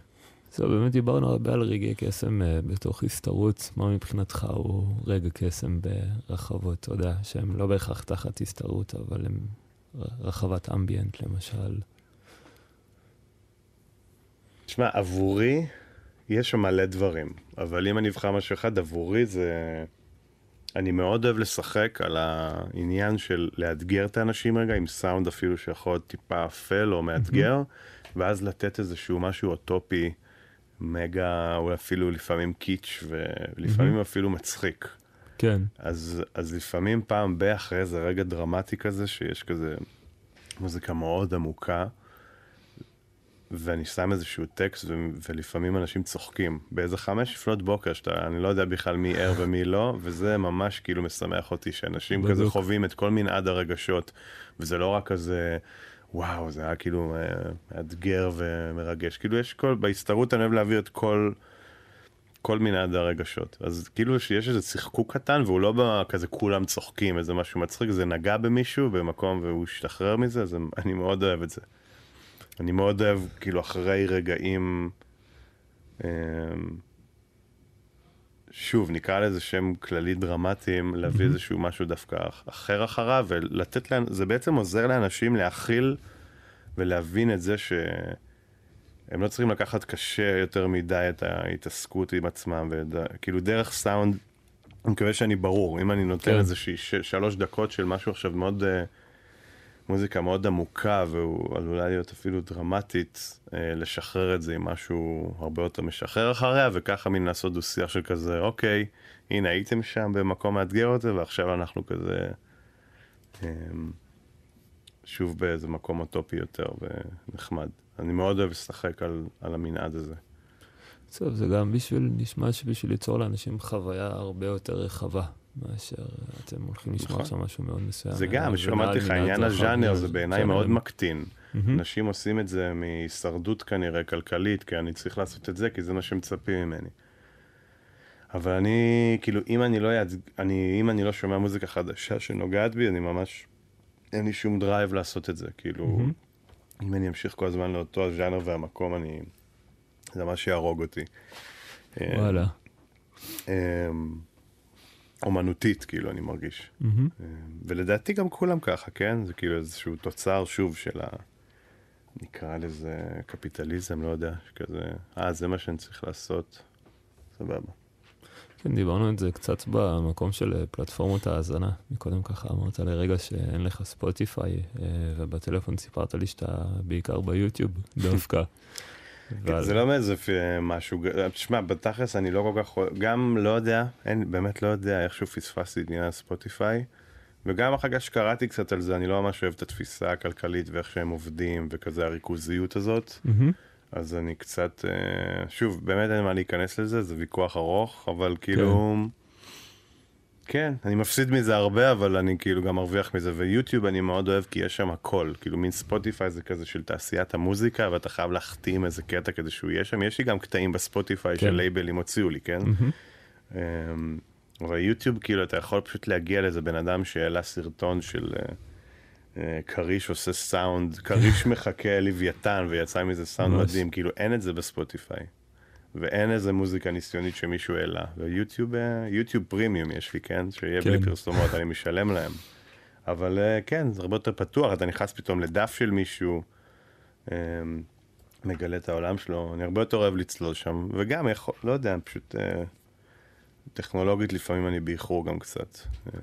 Speaker 1: זהו, באמת דיברנו הרבה על רגעי קסם אה, בתוך הסתערות. מה מבחינתך הוא רגע קסם ברחבות, אתה יודע, שהם לא בהכרח תחת הסתערות, אבל הם רחבת אמביאנט למשל.
Speaker 2: תשמע, עבורי, יש שם מלא דברים, אבל אם אני אבחר משהו אחד, עבורי זה... אני מאוד אוהב לשחק על העניין של לאתגר את האנשים רגע, עם סאונד אפילו שיכול להיות טיפה אפל או מאתגר, ואז לתת איזשהו משהו אוטופי, מגה, או אפילו לפעמים קיץ', ולפעמים אפילו מצחיק.
Speaker 1: כן,
Speaker 2: אז, אז לפעמים פעם ב- אחרי איזה רגע דרמטי כזה, שיש כזה מוזיקה מאוד עמוקה, ואני שם איזשהו טקסט, ו- ולפעמים אנשים צוחקים. באיזה חמש לפנות בוקר, שאתה, אני לא יודע בכלל מי ער ומי לא, וזה ממש כאילו משמח אותי, שאנשים כזה
Speaker 1: בדיוק.
Speaker 2: חווים את כל מנעד הרגשות, וזה לא רק כזה... וואו, זה היה כאילו אה, מאתגר ומרגש. כאילו יש כל, בהסתערות אני אוהב להעביר את כל, כל מנעד הרגשות. אז כאילו שיש איזה צחקוק קטן, והוא לא בא כזה כולם צוחקים, איזה משהו מצחיק, זה נגע במישהו במקום והוא השתחרר מזה, אז אני מאוד אוהב את זה. אני מאוד אוהב, כאילו, אחרי רגעים... אמ, שוב, נקרא לזה שם כללי דרמטיים, להביא איזשהו משהו דווקא אחר אחריו, ולתת להם, זה בעצם עוזר לאנשים להכיל ולהבין את זה שהם לא צריכים לקחת קשה יותר מדי את ההתעסקות עם עצמם, וכאילו דרך סאונד, אני מקווה שאני ברור, אם אני נותן
Speaker 1: כן.
Speaker 2: איזושהי ש- שלוש דקות של משהו עכשיו מאוד, אה, מוזיקה מאוד עמוקה, והוא עלולה להיות אפילו דרמטית, אה, לשחרר את זה עם משהו הרבה יותר משחרר אחריה, וככה מין לעשות דו שיח של כזה, אוקיי, הנה הייתם שם במקום מאתגר את זה, ועכשיו אנחנו כזה, אה, שוב באיזה מקום אוטופי יותר ונחמד. אני מאוד אוהב לשחק על, על המנעד הזה.
Speaker 1: טוב, זה גם בשביל, נשמע שבשביל ליצור לאנשים חוויה הרבה יותר רחבה, מאשר אתם הולכים לשמוע
Speaker 2: נכון.
Speaker 1: עכשיו משהו מאוד מסוים.
Speaker 2: זה גם,
Speaker 1: אה,
Speaker 2: שאמרתי לך, עניין הז'אנר זה בעיניי מאוד מקטין. אנשים עושים את זה מהישרדות כנראה, כלכלית, כי אני צריך לעשות את זה, כי זה מה שמצפים ממני. אבל אני, כאילו, אם אני לא, יד... אני, אם אני לא שומע מוזיקה חדשה שנוגעת בי, אני ממש, אין לי שום drive לעשות את זה. כאילו,
Speaker 1: מהמם.
Speaker 2: אם אני אמשיך כל הזמן לאותו הז'אנר והמקום, אני... זה מה שיהרוג אותי. אה,
Speaker 1: וואלה.
Speaker 2: אה, אומנותית, כאילו, אני מרגיש.
Speaker 1: מהמם.
Speaker 2: ולדעתי גם כולם ככה, כן? זה כאילו איזשהו תוצר שוב של ה... נקרא לזה קפיטליזם, לא יודע, כזה, אה, זה מה שאני צריך לעשות, סבבה.
Speaker 1: כן, דיברנו את זה קצת במקום של אה, פלטפורמות ההאזנה. מקודם ככה אמרת לרגע שאין לך ספוטיפיי, אה, ובטלפון סיפרת לי שאתה בעיקר ביוטיוב [laughs] דווקא.
Speaker 2: כן, זה לא מאיזה משהו, תשמע, בתכלס אני לא כל כך, גם לא יודע, אין, באמת לא יודע, איכשהו פספסתי את עניין הספוטיפיי, וגם אחר כך שקראתי קצת על זה, אני לא ממש אוהב את התפיסה הכלכלית ואיך שהם עובדים, וכזה הריכוזיות הזאת. אז אני קצת, אה, שוב, באמת אין מה להיכנס לזה, זה ויכוח ארוך, אבל כאילו, כן, אני מפסיד מזה הרבה, אבל אני כאילו גם מרוויח מזה, ויוטיוב אני מאוד אוהב כי יש שם הכל, כאילו מין ספוטיפיי זה כזה של תעשיית המוזיקה, ואתה חייב להחתים איזה קטע כדי שהוא יהיה שם, יש לי גם קטעים בספוטיפיי
Speaker 1: כן.
Speaker 2: של לייבלים הוציאו לי, כן? אמ, אבל יוטיוב כאילו אתה יכול פשוט להגיע לאיזה בן אדם שהעלה סרטון של אה, אה, כריש עושה סאונד, כריש [laughs] מחכה לוויתן ויצא מזה סאונד. מדהים, כאילו אין את זה בספוטיפיי. ואין איזה מוזיקה ניסיונית שמישהו העלה. ויוטיוב, אה, יוטיוב פרימיום יש לי, כן? שיהיה
Speaker 1: כן.
Speaker 2: בלי פרסומות, אני משלם להם. אבל אה, כן, זה הרבה יותר פתוח, אתה נכנס פתאום לדף של מישהו, אה, מגלה את העולם שלו, אני הרבה יותר אוהב לצלול שם, וגם יכול, לא יודע, פשוט אה, טכנולוגית לפעמים אני באיחור גם קצת. אה,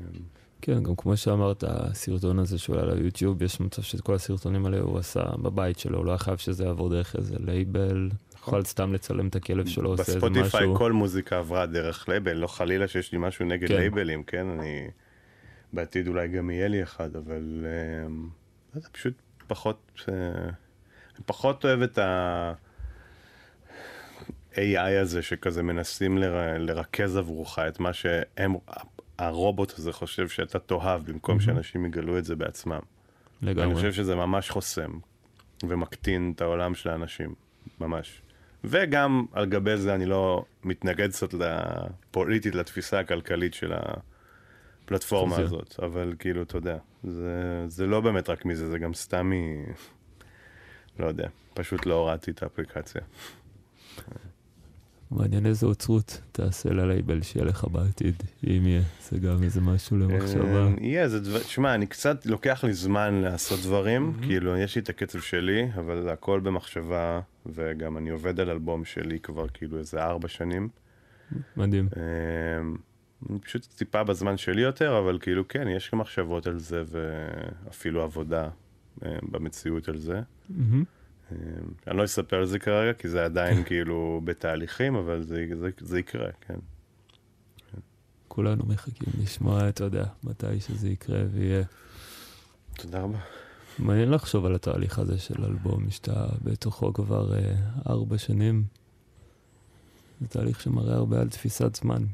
Speaker 1: כן, גם כמו שאמרת, הסרטון הזה שהוא עלה ליוטיוב, יש מצב שאת כל הסרטונים האלה הוא עשה בבית שלו, הוא לא היה חייב שזה יעבור דרך איזה לייבל, יכול סתם לצלם את הכלב שלו, עושה איזה
Speaker 2: בספוטיפיי
Speaker 1: משהו.
Speaker 2: כל מוזיקה עברה דרך לייבל, לא חלילה שיש לי משהו נגד
Speaker 1: כן.
Speaker 2: לייבלים, כן? אני... בעתיד אולי גם יהיה לי אחד, אבל... אה, לא יודע, פשוט פחות... אה, אני פחות אוהב את ה... AI הזה שכזה מנסים לר... לרכז עבורך את מה שהם, הרובוט הזה חושב שאתה תאהב, במקום שאנשים יגלו את זה בעצמם. אני
Speaker 1: לגמרי.
Speaker 2: חושב שזה ממש חוסם ומקטין את העולם של האנשים, ממש. וגם על גבי זה אני לא מתנגד קצת פוליטית לתפיסה הכלכלית של הפלטפורמה. הזאת, אבל כאילו, אתה יודע, זה, זה לא באמת רק מזה, זה גם סתם מ... לא יודע, פשוט לא הורדתי את האפליקציה.
Speaker 1: מעניין איזה אוצרות תעשה ללייבל שיהיה לך בעתיד, אם יהיה, זה גם איזה משהו למחשבה.
Speaker 2: אה, יהיה, זה דבר, שמע, אני קצת, לוקח לי זמן לעשות דברים, כאילו, יש לי את הקצב שלי, אבל זה הכל במחשבה, וגם אני עובד על אלבום שלי כבר כאילו איזה ארבע שנים.
Speaker 1: מדהים.
Speaker 2: אמ, אני פשוט טיפה בזמן שלי יותר, אבל כאילו כן, יש גם מחשבות על זה, ואפילו עבודה אמ, במציאות על זה.
Speaker 1: מהמם.
Speaker 2: אמ, אני לא אספר על זה כרגע, כי זה עדיין כאילו בתהליכים, אבל זה, זה, זה יקרה, כן.
Speaker 1: כולנו מחכים לשמוע, אתה יודע, מתי שזה יקרה ויהיה.
Speaker 2: תודה רבה.
Speaker 1: מעניין לחשוב על התהליך הזה של אלבום, שאתה בתוכו כבר אה, ארבע שנים. זה תהליך שמראה הרבה על תפיסת זמן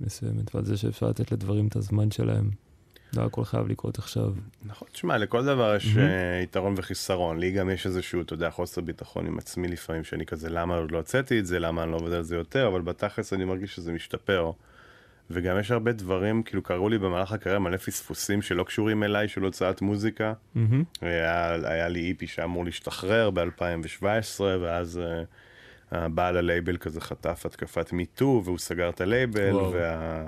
Speaker 1: מסוימת, ועל זה שאפשר לתת לדברים את הזמן שלהם. לא הכל חייב לקרות עכשיו.
Speaker 2: נכון, תשמע, לכל דבר יש. אה, יתרון וחיסרון. לי גם יש איזשהו, אתה יודע, חוסר ביטחון עם עצמי לפעמים, שאני כזה, למה עוד לא הוצאתי את זה, למה אני לא עובד על זה יותר, אבל בתכלס אני מרגיש שזה משתפר. וגם יש הרבה דברים, כאילו קראו לי במהלך הקריירה מלא פספוסים שלא קשורים אליי, של הוצאת מוזיקה.
Speaker 1: מהמם.
Speaker 2: היה, היה לי EP שאמור להשתחרר ב-2017, ואז uh, הבעל הלייבל כזה חטף התקפת MeToo, והוא סגר את הלייבל,
Speaker 1: וואו.
Speaker 2: וה,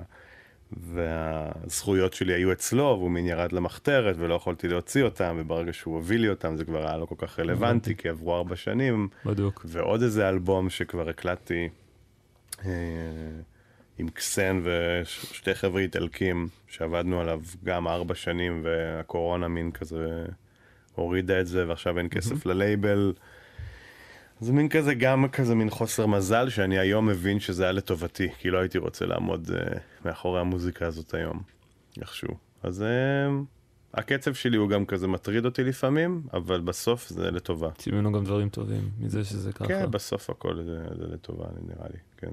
Speaker 2: והזכויות שלי היו אצלו, והוא מין ירד למחתרת, ולא יכולתי להוציא אותם, וברגע שהוא הוביל לי אותם זה כבר היה לא כל כך. רלוונטי, כי עברו ארבע שנים,
Speaker 1: בדוק.
Speaker 2: ועוד איזה אלבום שכבר הקלטתי אה, עם קסן ושתי חבר'ה איטלקים שעבדנו עליו גם ארבע שנים והקורונה מין כזה הורידה את זה ועכשיו אין כסף ללייבל. זה מין כזה גם כזה מין חוסר מזל שאני היום מבין שזה היה לטובתי כי לא הייתי רוצה לעמוד uh, מאחורי המוזיקה הזאת היום איכשהו. אז uh, הקצב שלי הוא גם כזה מטריד אותי לפעמים אבל בסוף זה לטובה.
Speaker 1: יוצאים ממנו גם דברים טובים, מזה שזה ככה.
Speaker 2: כן, בסוף הכל זה, זה לטובה, נראה לי, כן.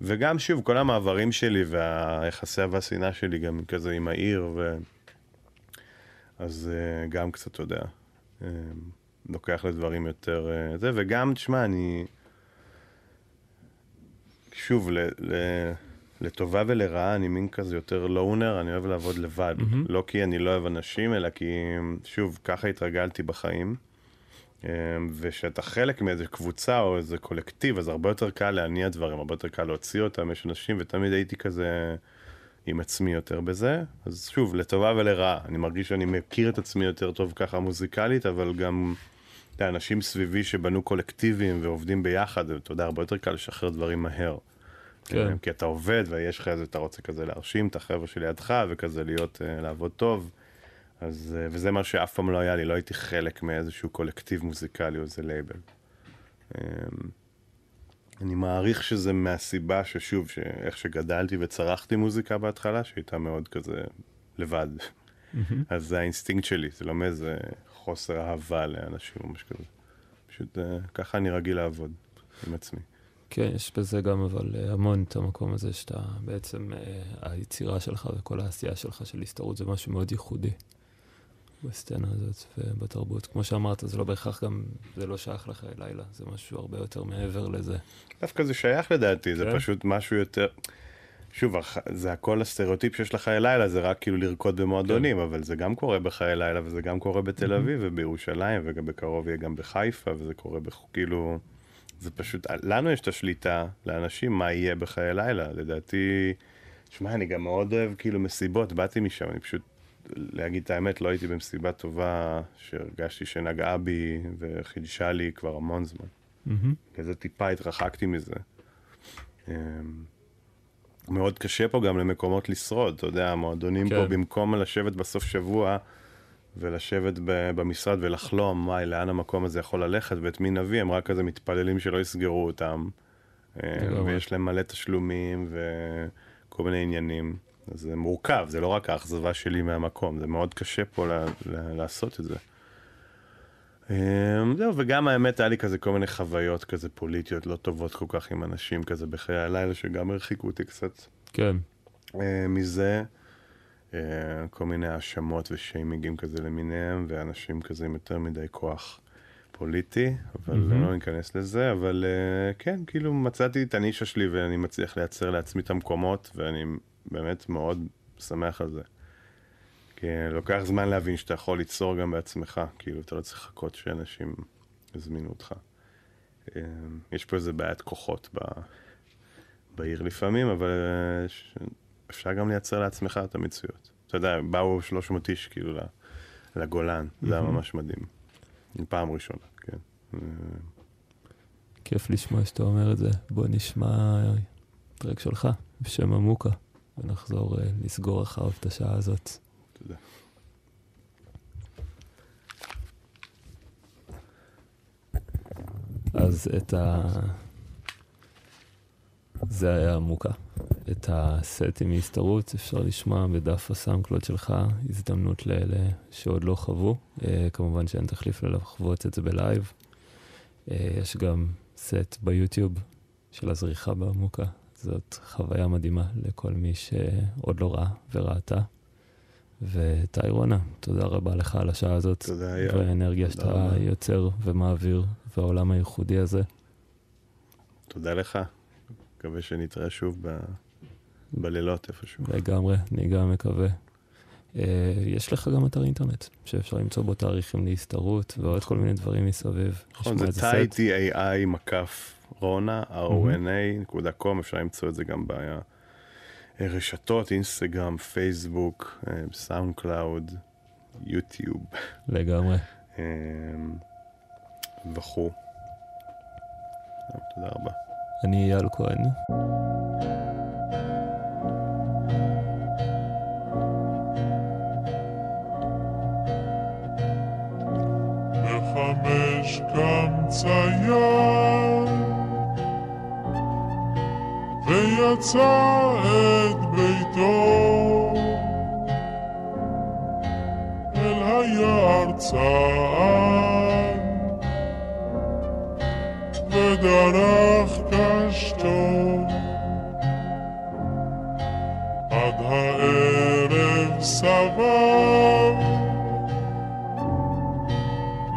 Speaker 2: וגם, שוב, כל המעברים שלי והיחסי והשנאה שלי גם כזה עם העיר, ו... אז אה, גם קצת, אתה יודע, אה, לוקח לדברים יותר אה, זה, וגם, תשמע, אני... שוב, ל... ל... לטובה ולרעה, אני מין כזה יותר לונר, אני אוהב לעבוד לבד.
Speaker 1: מהמם.
Speaker 2: לא כי אני לא אוהב אנשים, אלא כי, שוב, ככה התרגלתי בחיים. אמ, ושאתה חלק מאיזה קבוצה או איזה קולקטיב, אז הרבה יותר קל להניע דברים, הרבה יותר קל להוציא אותם, יש אנשים, ותמיד הייתי כזה עם עצמי יותר בזה. אז שוב, לטובה ולרעה, אני מרגיש שאני מכיר את עצמי יותר טוב ככה מוזיקלית, אבל גם יודע, אנשים סביבי שבנו קולקטיבים ועובדים ביחד, ואתה יודע, הרבה יותר קל לשחרר דברים מהר.
Speaker 1: כן.
Speaker 2: כי אתה עובד ויש לך איזה, אתה רוצה כזה להרשים את החבר'ה שלידך וכזה להיות, uh, לעבוד טוב. אז, uh, וזה מה שאף פעם לא היה לי, לא הייתי חלק מאיזשהו קולקטיב מוזיקלי או איזה לייבל. Um, אני מעריך שזה מהסיבה ששוב, שאיך שגדלתי וצרחתי מוזיקה בהתחלה, שהייתה מאוד כזה לבד. אז זה האינסטינקט שלי, זה לא מאיזה חוסר אהבה לאנשים או משהו כזה. פשוט uh, ככה אני רגיל לעבוד עם עצמי.
Speaker 1: כן, יש בזה גם אבל אה, המון את המקום הזה שאתה בעצם, אה, היצירה שלך וכל העשייה שלך של הסתערות זה משהו מאוד ייחודי בסצנה הזאת ובתרבות. כמו שאמרת, זה לא בהכרח גם, זה לא שייך לחיי לילה, זה משהו הרבה יותר מעבר לזה.
Speaker 2: דווקא זה שייך לדעתי, זה
Speaker 1: כן.
Speaker 2: פשוט משהו יותר... שוב, זה הכל הסטריאוטיפ שיש לחיי לילה, זה רק כאילו לרקוד במועדונים,
Speaker 1: כן.
Speaker 2: אבל זה גם קורה בחיי לילה, וזה גם קורה בתל אביב ובירושלים, וגם בקרוב יהיה גם בחיפה, וזה קורה בכ- כאילו... זה פשוט, לנו יש את השליטה, לאנשים, מה יהיה בחיי לילה. לדעתי, שמע, אני גם מאוד אוהב כאילו מסיבות, באתי משם, אני פשוט, להגיד את האמת, לא הייתי במסיבה טובה, שהרגשתי שנגעה בי וחידשה לי כבר המון זמן.
Speaker 1: מהמם.
Speaker 2: כזה טיפה התרחקתי מזה. מאוד קשה פה גם למקומות לשרוד, אתה יודע, המועדונים
Speaker 1: כן.
Speaker 2: פה במקום לשבת בסוף שבוע ולשבת ב- במשרד ולחלום, וואי, לאן המקום הזה יכול ללכת ואת מי נביא, הם רק כזה מתפללים שלא יסגרו אותם.
Speaker 1: לגמרי.
Speaker 2: ויש להם מלא תשלומים וכל מיני עניינים. זה מורכב, זה לא רק האכזבה שלי מהמקום, זה מאוד קשה פה ל- ל- לעשות את זה. אמ, זהו, וגם האמת היה לי כזה כל מיני חוויות כזה פוליטיות לא טובות כל כך עם אנשים כזה בחיי הלילה שגם הרחיקו אותי קצת
Speaker 1: כן,
Speaker 2: אה, מזה. אה, כל מיני האשמות ושיימינגים כזה למיניהם, ואנשים כזה עם יותר מדי כוח פוליטי, אבל
Speaker 1: מהמם.
Speaker 2: לא ניכנס לזה, אבל אה, כן, כאילו מצאתי את הנישה שלי ואני מצליח לייצר לעצמי את המקומות, ואני באמת מאוד שמח על זה. כי לוקח זמן להבין שאתה יכול ליצור גם בעצמך, כאילו אתה לא צריך לחכות שאנשים יזמינו אותך. אה, יש פה איזה בעיית כוחות ב... בעיר לפעמים, אבל אה, ש... אפשר גם לייצר לעצמך את המציאות. אתה יודע, באו 300 איש כאילו לגולן, זה היה. ממש מדהים. פעם ראשונה, כן.
Speaker 1: כיף לשמוע שאתה אומר את זה. בוא נשמע טרק שלך בשם עמוקה, ונחזור אה, לסגור אחריו את השעה הזאת.
Speaker 2: תודה.
Speaker 1: אז את ה... זה היה עמוקה. את הסטים מהסתרות אפשר לשמוע בדף הסאונדקלוד שלך, הזדמנות לאלה שעוד לא חוו. אה, כמובן שאין תחליף ללחוות את זה בלייב. אה, יש גם סט ביוטיוב של הזריחה בעמוקה. זאת חוויה מדהימה לכל מי שעוד לא ראה וראתה. וטיירונה, תודה רבה לך על השעה הזאת.
Speaker 2: תודה, אייל.
Speaker 1: והאנרגיה
Speaker 2: תודה
Speaker 1: שאתה
Speaker 2: רבה.
Speaker 1: יוצר ומעביר, והעולם הייחודי הזה.
Speaker 2: תודה לך. מקווה שנתראה שוב ב... בלילות איפשהו.
Speaker 1: לגמרי, אני גם מקווה. אה, יש לך גם אתר אינטרנט, שאפשר למצוא בו תאריכים להסתערות ועוד כל מיני דברים מסביב.
Speaker 2: נכון, זה. T-A-I מקף רונה, r-o-n-a.com, אפשר למצוא את זה גם ברשתות, אינסטגרם, פייסבוק, אה, סאונד קלאוד, יוטיוב.
Speaker 1: לגמרי.
Speaker 2: אמ, וכו'. תודה רבה.
Speaker 1: אני אייל כהן.
Speaker 3: בחמש קם צייר ויצא את ביתו. אל היער צעד ודרך קשתו. עד הערב סבב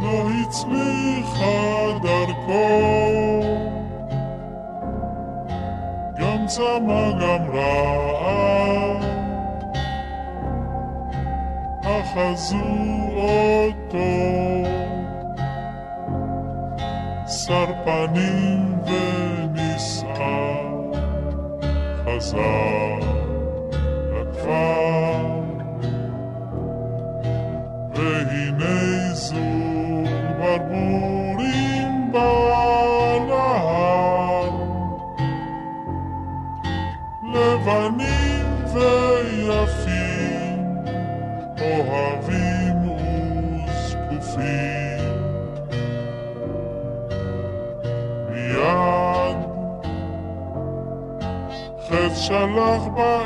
Speaker 3: לא הצליחה דרכו, גם צמא גם רעב, אחזו אותו, שר פנים ונסער, חזר לכפר. שלח באחד